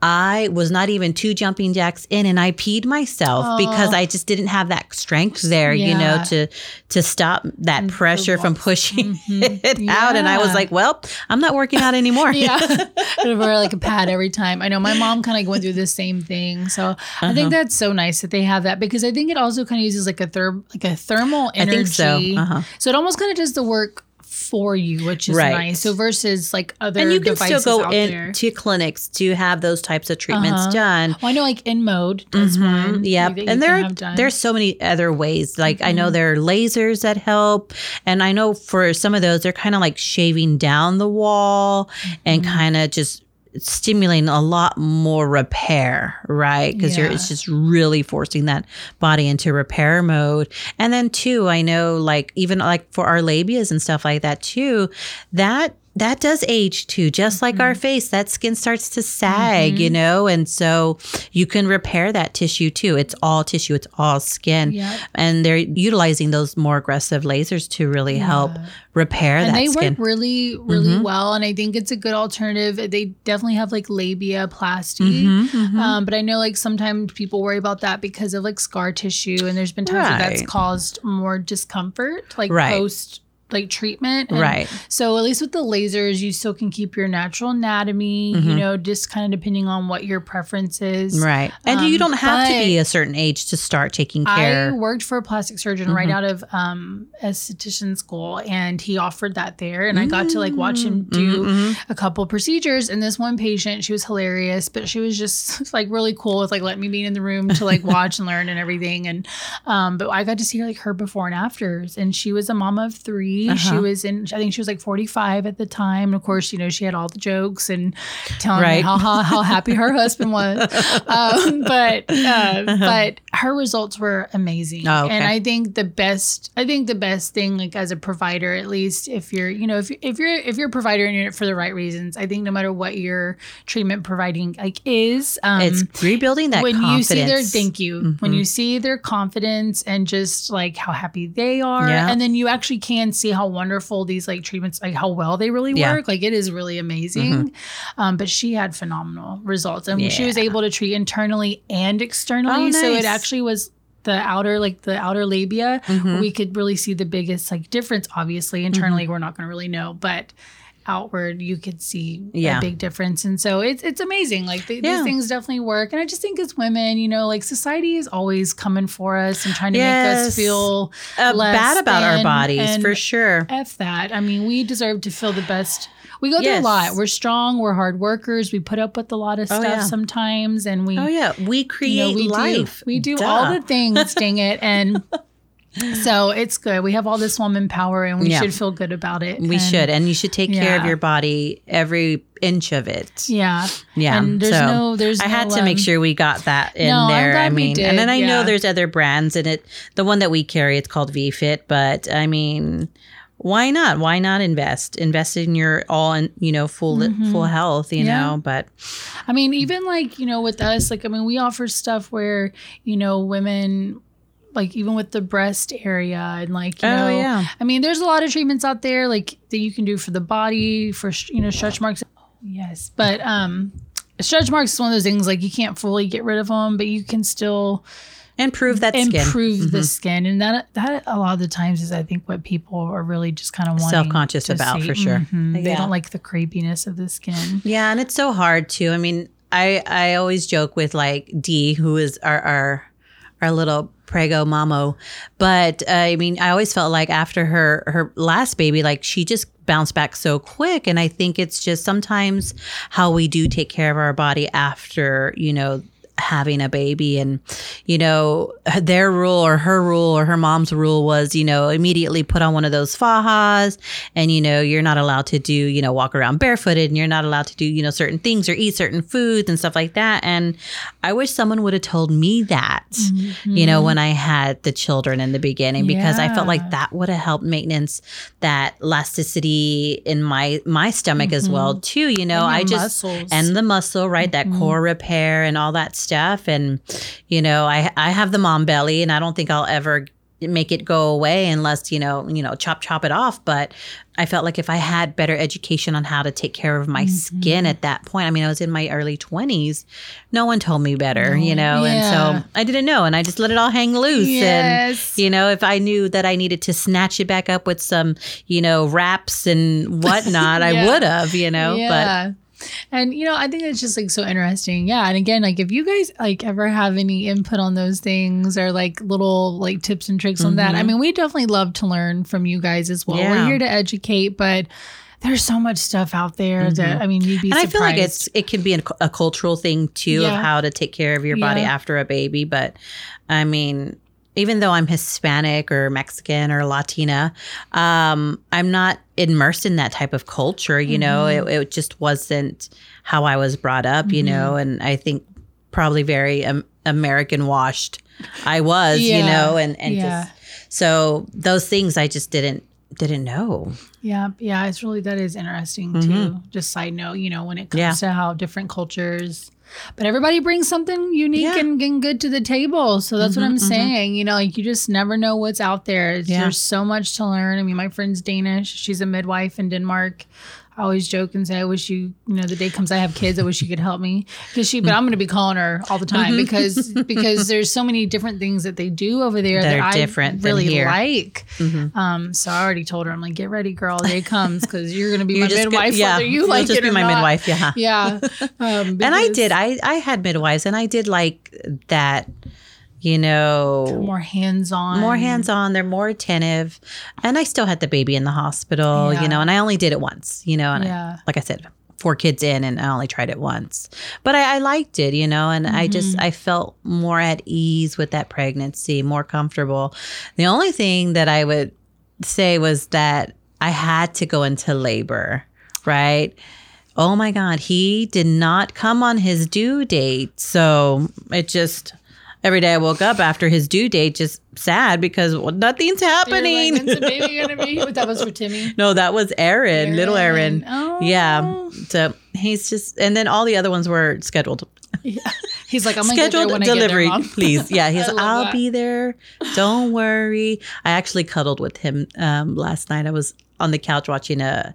I was not even two jumping jacks in and I peed myself because I just didn't have that strength there, you know, to to stop that pressure from pushing [laughs] it out. And I was like, well, I'm not working out anymore. yeah. [laughs] [laughs] It'll wear like a pad every time. I know my mom kind of went through the same thing. So I Uh-huh. think that's so nice that they have that because I think it also kind of uses like a therm like a thermal energy. think so. Uh-huh. So it almost kind of does the work for you, which is Right. nice. So versus like other and you can still go into clinics to have those types of treatments Uh-huh. done. Well, I know like InMode does one. Yep. And there. Mm-hmm. there's so many other ways. Like I know there are lasers that help. And I know for some of those, they're kind of like shaving down the wall and Mm-hmm. kind of just stimulating a lot more repair, right? Because you're it's just really forcing that body into repair mode. And then too, I know like even like for our labias and stuff like that too, that that does age too, just like Mm-hmm. our face. That skin starts to sag, you know, and so you can repair that tissue too. It's all tissue, it's all skin, Yep. and they're utilizing those more aggressive lasers to really help repair and that they skin. Mm-hmm. work really really well and i think it's a good alternative they definitely have like labiaplasty Mm-hmm, um, but i know like sometimes people worry about that because of like scar tissue and there's been times where that's caused more discomfort like Right. post like treatment And Right. so at least with the lasers you still can keep your natural anatomy you know just kind of depending on what your preference is Mm-hmm. Right. And you Um, don't have to be a certain age to start taking care. I worked for a plastic surgeon right out of um, esthetician school, and he offered that there, and I got to like watch him do a couple procedures. And this one patient, she was hilarious, but she was just [laughs] like really cool with like letting me be in the room to like watch and learn and everything. And um, but I got to see her like her before and afters, and she was a mama of 3 She Uh-huh. was in, I think she was like forty five at the time. And of course, you know, she had all the jokes and telling me Right. how how, how [laughs] happy her husband was. Um, but uh, but her results were amazing. Oh, okay. And I think the best I think the best thing like as a provider at least if you're you know if if you're if you're a provider and you're in it for the right reasons, I think no matter what your treatment providing like is um it's rebuilding that when confidence. you see their thank you when Mm-hmm. you see their confidence and just like how happy they are Yeah. and then you actually can see how wonderful these like treatments like how well they really Yeah. work. Like it is really amazing. Um, but she had phenomenal results and she was able to treat internally and externally. Oh, so it actually was the outer like the outer labia Mm-hmm. we could really see the biggest like difference obviously. Internally we're not going to really know but outward you could see Yeah. a big difference and so it's it's amazing like Yeah. these things definitely work and i just think as women you know like society is always coming for us and trying to make us feel Uh, bad about our bodies for sure. f that i mean we deserve to feel the best we go through Yes. a lot we're strong we're hard workers we put up with a lot of Oh, stuff yeah. sometimes and we Oh yeah, we you create know, we life. do we do Duh. all the things dang it and [laughs] so it's good we have all this woman power and we Yeah. should feel good about it We And- should, and you should take care of your body every inch of it. yeah Yeah. and there's so no there's I had no, to make um, sure we got that in No, there. I mean, and then I know there's other brands in it. The one that we carry, it's called VFit, but I mean, why not? Why not invest? Invest in your all in, you know, full full health, you Mm-hmm. Yeah. know, but I mean, even like, you know, with us, like, I mean, we offer stuff where, you know, women, like, even with the breast area and, like, you Oh, know, yeah. I mean, there's a lot of treatments out there, like, that you can do for the body, for, you know, stretch marks. Yes. But, um, stretch marks is one of those things, like, you can't fully get rid of them, but you can still improve that skin. Mm-hmm. improve the skin. And that, that a lot of the times is, I think, what people are really just kind of wanting Self-conscious to about, see. for sure. Mhm. They Yeah. don't like the crepiness of the skin. Yeah, and it's so hard too. I mean, I I always joke with like Dee, who is our our our little prego mamo, but uh, I mean, I always felt like after her her last baby, like she just bounced back so quick, and I think it's just sometimes how we do take care of our body after you know having a baby and you know their rule or her rule or her mom's rule was you know immediately put on one of those fajas and you know you're not allowed to do you know walk around barefooted and you're not allowed to do you know certain things or eat certain foods and stuff like that and i wish someone would have told me that mm-hmm. you know when i had the children in the beginning because yeah. i felt like that would have helped maintenance that elasticity in my my stomach mm-hmm. as well mm-hmm. too you know i just muscles. and the muscle right mm-hmm. that core repair and all that stuff. And, you know, I, I have the mom belly and I don't think I'll ever make it go away unless you know you know chop chop it off but i felt like if i had better education on how to take care of my mm-hmm. skin at that point i mean i was in my early 20s no one told me better you know yeah. and so i didn't know and i just let it all hang loose yes. and you know if i knew that i needed to snatch it back up with some you know wraps and whatnot [laughs] yeah. i would have you know yeah. but and you know, I think it's just like so interesting. Yeah. And again, like if you guys like ever have any input on those things or like little like tips and tricks mm-hmm. on that, I mm-hmm. mean, we definitely love to learn from you guys as well. Yeah. We're here to educate, but there's so much stuff out there mm-hmm. that I mean, you'd be. And surprised. I feel like it's it can be a, a cultural thing too yeah. of how to take care of your body yeah. after a baby. But I mean, even though I'm Hispanic or Mexican or Latina, um, I'm not immersed in that type of culture. You mm-hmm. know, it, it, just wasn't how I was brought up. Mm-hmm. You know, and I think probably very um, American washed I was. yeah. You know, and and yeah. just so those things I just didn't didn't know. Yeah, yeah, it's really that is interesting mm-hmm. too. Just side note, you know, when it comes yeah. to how different cultures but everybody brings something unique yeah. and, and, good to the table. So that's mm-hmm, what I'm mm-hmm. saying. You know, like you just never know what's out there. Yeah. There's so much to learn. I mean, my friend's Danish. She's a midwife in Denmark. I always joke and say, I wish you, you know, the day comes I have kids, I wish you could help me. Because she, but I'm going to be calling her all the time mm-hmm. because [laughs] because there's so many different things that they do over there that, that are different I really like. Mm-hmm. Um, so I already told her, I'm like, get ready, girl, the day comes because you're going to be my midwife, go, yeah, whether you like just it be my not. midwife, yeah, yeah. [laughs] Um, and I did, I I had midwives, and I did like that you know more hands-on more hands-on they're more attentive and i still had the baby in the hospital yeah. you know and i only did it once you know and yeah. I, like i said four kids in and i only tried it once but i, I liked it you know and mm-hmm. i just mm-hmm. i felt more at ease with that pregnancy more comfortable the only thing that i would say was that i had to go into labor right oh my god he did not come on his due date so it just every day I woke up after his due date, just sad because well, nothing's happening. Like, baby gonna be? [laughs] That was for Timmy. No, that was Aaron, Aaron. little Aaron. Oh. Yeah. So he's just, and then all the other ones were scheduled. Yeah. He's like, I'm scheduled delivery, there, [laughs] please. Yeah, [laughs] he's. I'll that. be there. Don't worry. I actually cuddled with him um, last night. I was on the couch watching a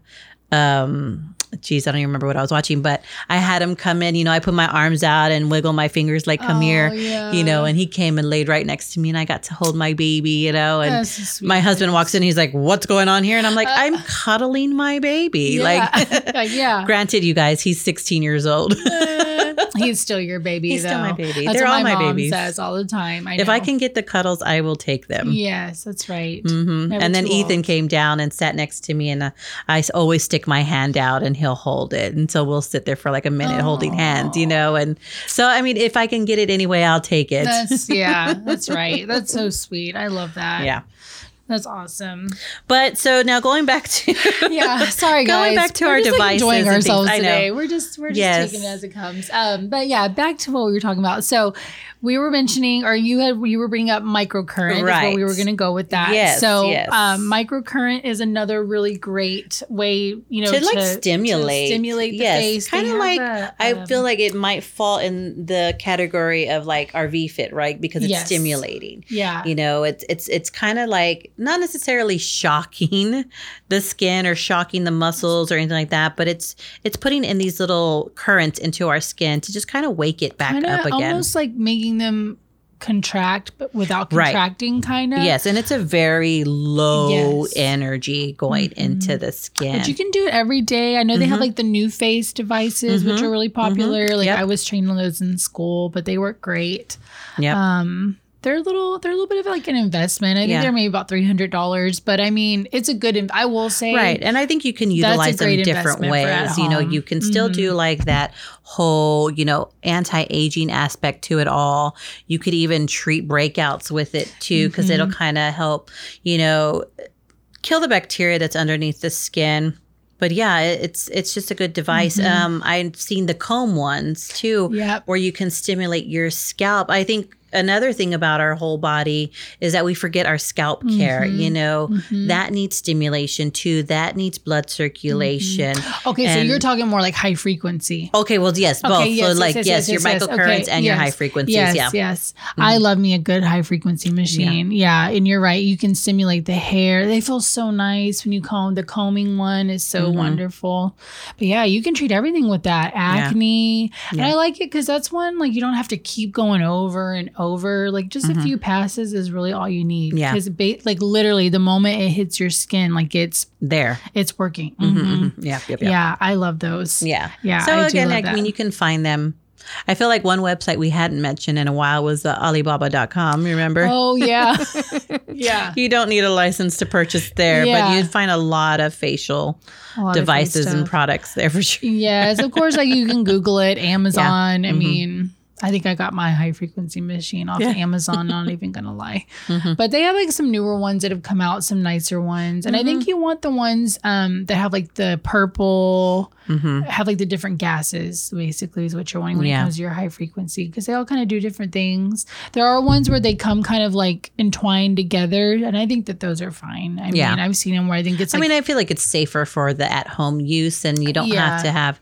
um geez, I don't even remember what I was watching, but I had him come in, you know, I put my arms out and wiggle my fingers like, come oh, here, yeah. you know, and he came and laid right next to me and I got to hold my baby, you know, and my husband walks in, he's like, what's going on here? And I'm like, uh, I'm cuddling my baby. Yeah. Like, [laughs] yeah. [laughs] granted, you guys, he's 16 years old. [laughs] he's still your baby, he's though. still my baby. That's They're all my, my babies. says all the time. I if I can get the cuddles, I will take them. Yes, that's right. Mm-hmm. And then Ethan old. came down and sat next to me and uh, I always stick my hand out and he'll hold it. And so we'll sit there for like a minute Aww. holding hands, you know? And so, I mean, if I can get it anyway, I'll take it. That's, yeah, [laughs] that's right. That's so sweet. I love that. Yeah. That's awesome. But so now going back to [laughs] yeah, sorry [laughs] guys, going back to we're our devices, like enjoying ourselves today. We're just we're just yes. taking it as it comes. Um, but yeah, back to what we were talking about. So we were mentioning, or you had you were bringing up microcurrent. Right. We were going to go with that. Yes. So yes. Um, microcurrent is another really great way, you know, to, to like stimulate, to stimulate the yes. face. Kind of like a, I um, feel like it might fall in the category of like our V-Fit, right? Because it's yes. stimulating. Yeah. You know, it's it's it's kind of like not necessarily shocking [laughs] the skin or shocking the muscles or anything like that, but it's it's putting in these little currents into our skin to just kind of wake it back kinda up again. Almost like making making them contract but without contracting right. kind of yes and it's a very low yes. energy going mm-hmm. into the skin but you can do it every day i know mm-hmm. they have mm-hmm. like the NuFACE devices mm-hmm. which are really popular mm-hmm. like yep. i was trained on those in school but they work great yeah um they're a little they're a little bit of like an investment. I think Yeah. they're maybe about three hundred dollars, but I mean it's a good. I will say Right. And I think you can utilize them different investment for at ways. You know, you can still do Mhm. like that whole, you know, anti aging aspect to it all. You could even treat breakouts with it too, because it'll Mm-hmm. kind of help, you know, kill the bacteria that's underneath the skin. But yeah, it's it's just a good device. Mhm. Um, I've seen the comb ones too, Yep. where you can stimulate your scalp. I think another thing about our whole body is that we forget our scalp care. Mhm. You know, Mhm. that needs stimulation too. That needs blood circulation. Okay, so you're talking more like high frequency. Okay, well, yes, both. Okay, yes, so, yes, like, yes, yes, your microcurrents Okay, and your high frequencies. Yes, yeah. Mm-hmm. yes. I love me a good high frequency machine. Yeah. and you're right. You can stimulate the hair. They feel so nice when you comb. The combing one is so Mhm. wonderful. But yeah, you can treat everything with that. Acne. And Yeah. I like it because that's one like you don't have to keep going over and over. Over, like just a few passes is really all you need. Mm-hmm. Yeah. Because ba- like literally the moment it hits your skin, like it's There. it's working. Mhm, Mhm. mhm. Yeah, yep, yep. Yeah, I love those. Yeah. Yeah, So I again, I that. mean, you can find them. I feel like one website we hadn't mentioned in a while was uh, Alibaba.com. Remember? Oh yeah, [laughs] yeah. You don't need a license to purchase there, Yeah. but you'd find a lot of facial lot of devices and products there for sure. Yes, of course. Like you can [laughs] Google it, Amazon. I Mhm. mean, I think I got my high frequency machine off Yeah. Amazon. Not even gonna lie, Mhm. but they have like some newer ones that have come out, some nicer ones, and I Mm-hmm. think you want the ones um, that have like the purple, hmm have like the different gases. Basically, is what you're wanting when Yeah. it comes to your high frequency because they all kind of do different things. There are ones where they come kind of like entwined together, and I think that those are fine. I Yeah. mean, I've seen them where I think it's I mean, I feel like it's safer for the at-home use, and you don't have to have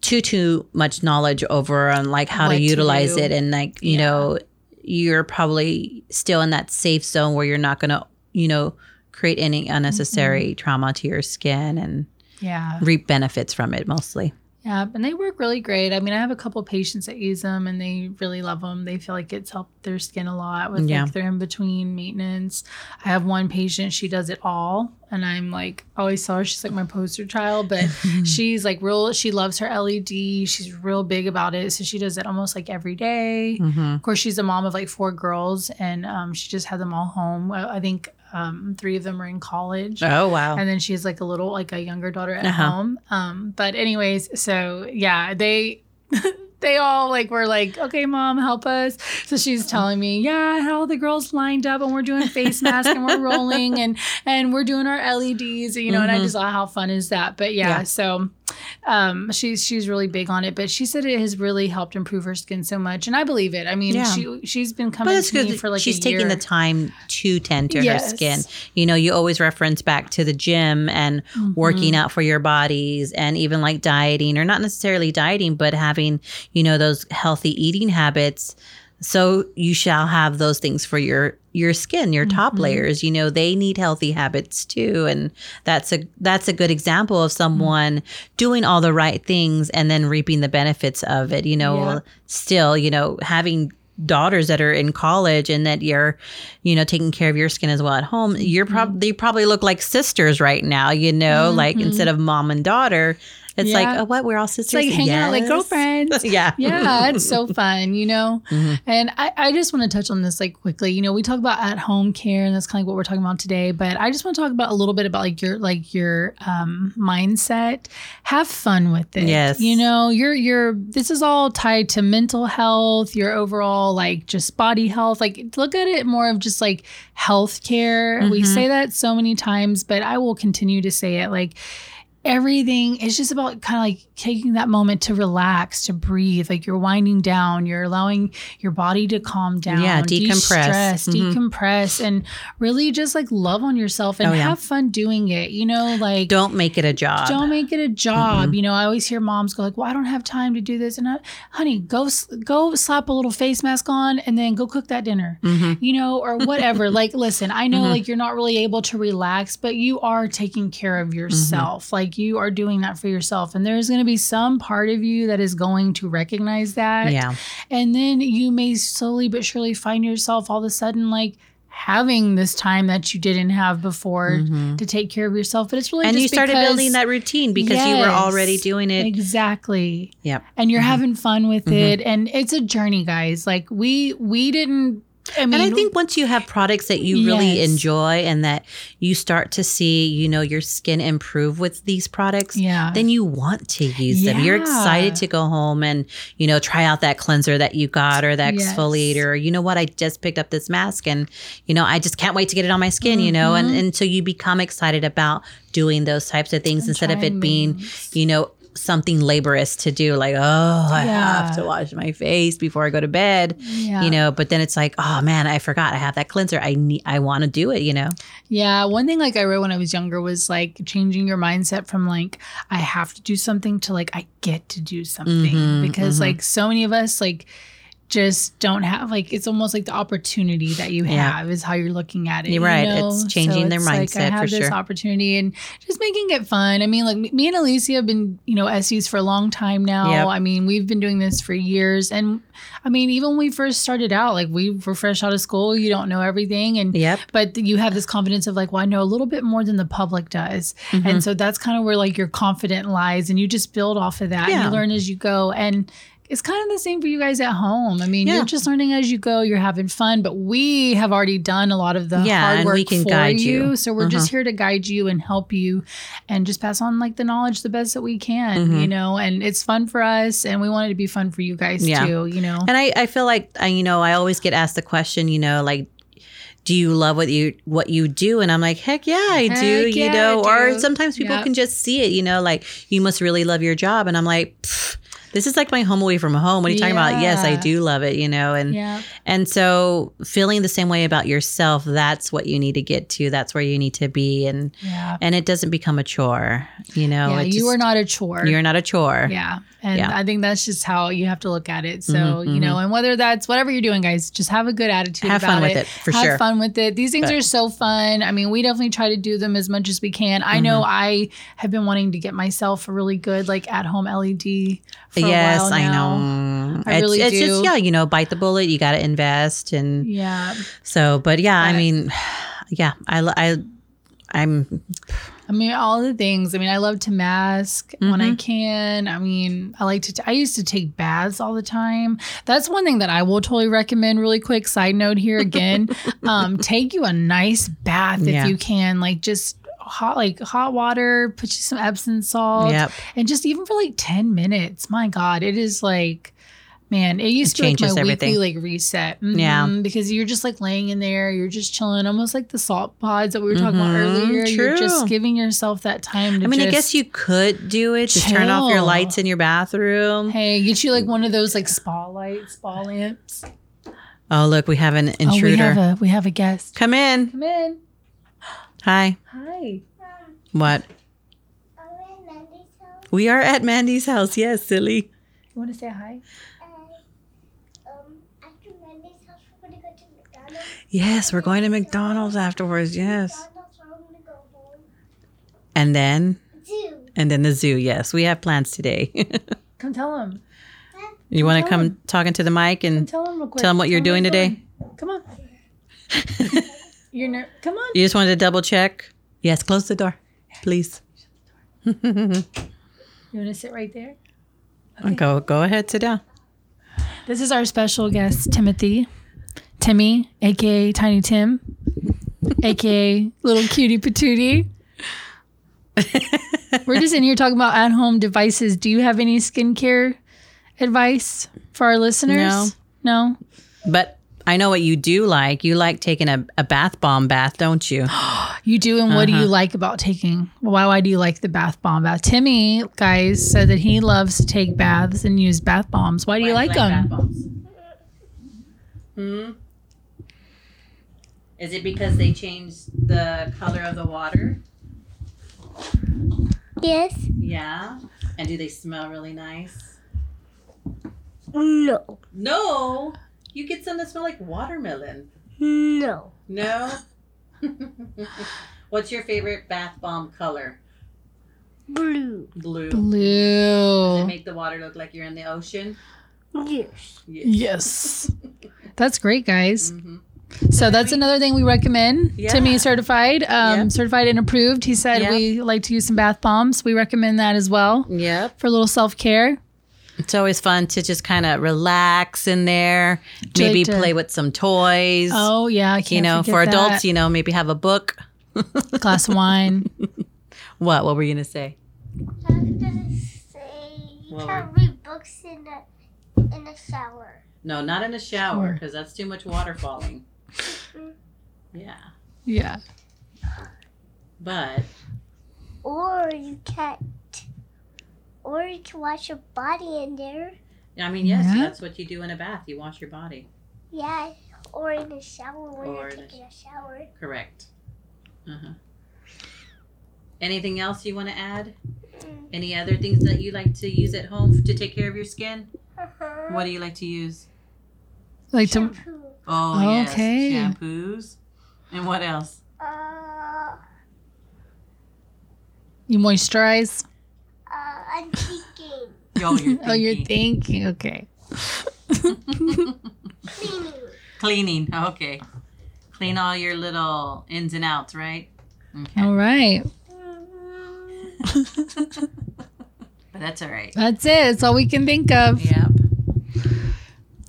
too too much knowledge over on like how What to to utilize do. it, and like you Yeah. know, you're probably still in that safe zone where you're not going to, you know, create any unnecessary Mm-hmm. trauma to your skin and yeah. reap benefits from it mostly. Yeah, and they work really great. I mean, I have a couple patients that use them and they really love them. They feel like it's helped their skin a lot with Yeah. like their in between maintenance. I have one patient, she does it all. And I'm like, always tell her she's like my poster child, but [laughs] she's like real, she loves her LED. She's real big about it. So she does it almost like every day. Mm-hmm. Of course, she's a mom of like four girls and um, she just had them all home. I I think um, three of them are in college Oh wow! and then she has like a little like a younger daughter at Uh-huh. home um but anyways so yeah they [laughs] they all like were like okay mom help us so she's telling me yeah I had all the girls lined up and we're doing face masks and we're rolling and and we're doing our leds you know and i Mhm. just thought how fun is that but yeah, Yeah. so um she's she's really big on it but she said it has really helped improve her skin so much and i believe it i mean Yeah. she she's been coming But it's to good. me for like she's taking year. the time to tend to Yes. her skin. You know, you always reference back to the gym and working Mm-hmm. out for your bodies, and even like dieting, or not necessarily dieting, but having you know those healthy eating habits. So you shall have those things for your your skin, your top Mhm. layers. You know, they need healthy habits too, and that's a that's a good example of someone doing all the right things and then reaping the benefits of it. You know, Yeah. still, you know, having daughters that are in college and that you're, you know, taking care of your skin as well at home, you're Mm-hmm. probably they probably look like sisters right now, you know, like instead of mom and daughter. It's like, Yeah. oh, what? We're all sisters. it's like hanging out like Yes. girlfriends [laughs] yeah. yeah, it's so [laughs] fun, you know? Mhm. And I, I just want to touch on this like quickly. You know, we talk about at home care and that's kind of like what we're talking about today, but I just want to talk about a little bit about like your like your um mindset. Have fun with it. Yes. You know, you're you're this is all tied to mental health, your overall like just body health. Like look at it more of just like health care. We Mhm. say that so many times, but I will continue to say it like everything is just about kind of like taking that moment to relax, to breathe. Like you're winding down, you're allowing your body to calm down, Yeah, decompress. de-stress, Mhm. decompress, and really just like love on yourself and Oh, yeah. have fun doing it. You know, like Don't make it a job. don't make it a job. Mm-mm. You know, I always hear moms go like, "Well, I don't have time to do this," and I, honey, go go slap a little face mask on and then go cook that dinner. Mhm. You know, or whatever. [laughs] like, listen, I know Mhm. like you're not really able to relax, but you are taking care of yourself. Like you are doing that for yourself, and there's going to be some part of you that is going to recognize that. Yeah. And then you may slowly but surely find yourself all of a sudden like having this time that you didn't have before Mhm. to take care of yourself. But it's really And you started because- building that routine because you were already doing it. Exactly. Yep. And you're Mhm. having fun with Mhm. it. And it's a journey, guys. Like we we didn't I mean, and I think once you have products that you really Yes. enjoy and that you start to see, you know, your skin improve with these products, Yeah. then you want to use them. You're excited to go home and, you know, try out that cleanser that you got or that Yes. exfoliator. Or, you know what? I just picked up this mask and, you know, I just can't wait to get it on my skin, you know, and, and so you become excited about doing those types of things Mm-hmm. And instead of it being, things. you know, something laborious to do like oh i Yeah. have to wash my face before i go to bed Yeah. you know but then it's like oh man i forgot i have that cleanser i need i want to do it you know Yeah, one thing like I read when I was younger was like changing your mindset from like I have to do something to like I get to do something Mhm, because mhm. like so many of us like just don't have like it's almost like the opportunity that you Yeah. have is how you're looking at it. You're you right. know? It's changing their like, mindset I for have this sure. opportunity and just making it fun. I mean, like me- and Alicia have been you know SEs for a long time now. Yep. I mean, we've been doing this for years, and I mean, even when we first started out, like we were fresh out of school, you don't know everything, and yep but you have this confidence of like well i know a little bit more than the public does Mm-hmm. and so that's kind of where like your confident lies and you just build off of that and you learn as you go and it's kind of the same for you guys at home. I mean, Yeah. you're just learning as you go. You're having fun, but we have already done a lot of the Yeah, hard work we can for guide you. you. Uh-huh. So we're just here to guide you and help you, and just pass on like the knowledge the best that we can. Mhm. You know, and it's fun for us, and we want it to be fun for you guys Yeah. too. You know, And I, I feel like I, you know, I always get asked the question, you know, like, do you love what you what you do? And I'm like, heck yeah, I do. Heck You know, I or sometimes people Yep. can just see it, you know, like you must really love your job. And I'm like, "Pfft, this is like my home away from home. What are you talking about? Yes, I do love it, you know, and yeah. and so feeling the same way about yourself, that's what you need to get to. That's where you need to be, and Yeah. and it doesn't become a chore, you know. yeah, it you just- are not a chore. You're not a chore. Yeah. And Yeah. I think that's just how you have to look at it. So, Mhm, you know, and whether that's whatever you're doing, guys, just have a good attitude. Have fun with it, for have sure. fun with it. These things But- are so fun. I mean, we definitely try to do them as much as we can. I know Mm-hmm. I have been wanting to get myself a really good, like at home LED for yes, I know. I it's, really it's just do. yeah, you know, bite the bullet. You got to invest, and Yeah. so. But yeah, I mean, yeah, I, I, I'm I mean, all the things. I mean, I love to mask when I Mhm. can. I mean, I like to, t- I used to take baths all the time. That's one thing that I will totally recommend, really quick side note here again. [laughs] um, take you a nice bath if Yeah. you can. Like, just hot, like hot water, put you some Epsom salt. Yep. And just even for like 10 minutes. My God, it is like, Man, it used It to be like my everything. weekly like reset. Yeah. Mhm, because you're just like laying in there, you're just chilling, almost like the salt pods that we were talking about Mhm, earlier. You're just giving yourself that time to I mean, I guess you could do it. Just turn off your lights in your bathroom. Hey, get you like one of those like spa lights, spa lamps. Oh, look, we have an Oh, we intruder. have a we have a guest. Come in. Come in. Hi. Hi. What? Are we at Mandi's house? We are at Mandi's house. Yes, silly. You want to say hi? And um, after Mandi's house, we're gonna go to McDonald's. Yes, we're going to McDonald's afterwards. Yes. McDonald's, we're gonna go home. And then, Zoo. and then the zoo. Yes, we have plans today. [laughs] Come tell him. you want to Tell come talking to the mic Come and tell real tell him what you're doing today? Come on. [laughs] You're ner- come on. You just wanted to double check? Yes, close the door, please. [laughs] You want to sit right there? Go go ahead, sit down. This is our special guest, Timothy. Timmy, aka Tiny Tim, [laughs] aka Little Cutie Patootie. [laughs] We're just in here talking about at home devices. Do you have any skincare advice for our listeners? No. No. But I know what you do like. You like taking a, a bath bomb bath, don't you? [gasps] You do, and what do Uh-huh. you like about taking? Why, why do you like the bath bomb bath? Timmy, guys, said that he loves to take baths and use bath bombs. Why do you like them? Hmm? Is it because they changed the color of the water? Yes. Yeah. And do they smell really nice? No. No. You get some that smell like watermelon. No. No. [laughs] What's your favorite bath bomb color? Blue. Blue. Does it make the water look like you're in the ocean? Yes. Yes. [laughs] That's great, guys. Mhm. So that's another thing we recommend. Yeah. Timmy certified, um, Yep. certified and approved. He said Yep. we like to use some bath bombs. We recommend that as well Yep. for a little self care. It's always fun to just kind of relax in there, Do maybe to- play with some toys. Oh yeah, I can't you know, forget for adults, that. you know, maybe have a book. [laughs] glass of wine. [laughs] What? What were you gonna say? I was gonna say you Well, can't read books in the in the shower. No, not in a shower because that's too much water falling. Yeah, Yeah. but Or you can't. Or you can wash your body in there. I mean, yes, Yeah. that's what you do in a bath. You wash your body. Yeah. Or in the shower when Or you're in a taking a shower. Correct. Uh huh. Anything else you want to add? Mm. Any other things that you like to use at home to take care of your skin? Uh-huh. What do you like to use? Like to Shampoo. Oh, Okay. yes, shampoos. And what else? Uh, you moisturize. I'm thinking. Oh, you're [laughs] Oh, you're thinking. thinking. Okay. Cleaning. Cleaning. Okay. Clean all your little ins and outs, right? Okay. All right. [laughs] But that's all right. That's it. That's all we can think of. Yep.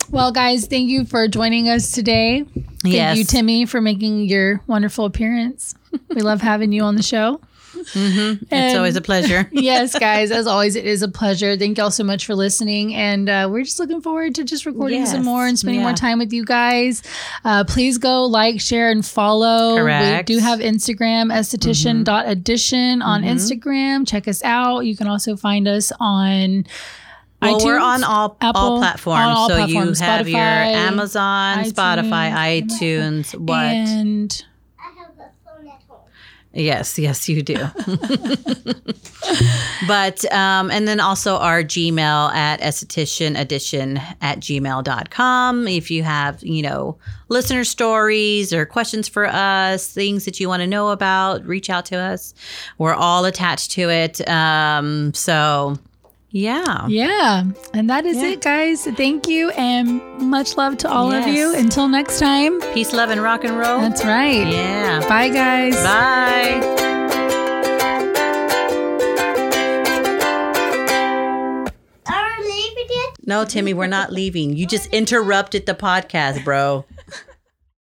Well, guys, thank you for joining us today. Thank yes. you, Timmy, for making your wonderful appearance. We love having you on the show. Mm-hmm. It's always a pleasure. [laughs] yes, guys, as always, it is a pleasure. Thank y'all so much for listening. And uh, we're just looking forward to just recording some more and spending more time with you guys. Uh, please go like, share, and follow. Correct. We do have Instagram, esthetician.edition on Mhm. Instagram. Check us out. You can also find us on Well, we're on all Apple, all platforms. on all so platforms, you have your Spotify, Amazon, Spotify, iTunes, iTunes. What? And I have a phone at home. Yes, yes, you do. [laughs] but, um, and then also our Gmail at estheticianedition at gmail.com. If you have, you know, listener stories or questions for us, things that you want to know about, reach out to us. We're all attached to it. Um, so, yeah. yeah, and that is Yeah. it, guys. Thank you and much love to all of you. Until next time. Peace, love, and rock and roll. That's right. yeah. Bye, guys. Bye. Are we leaving yet? No, Timmy, we're not leaving. You just interrupted the podcast, bro.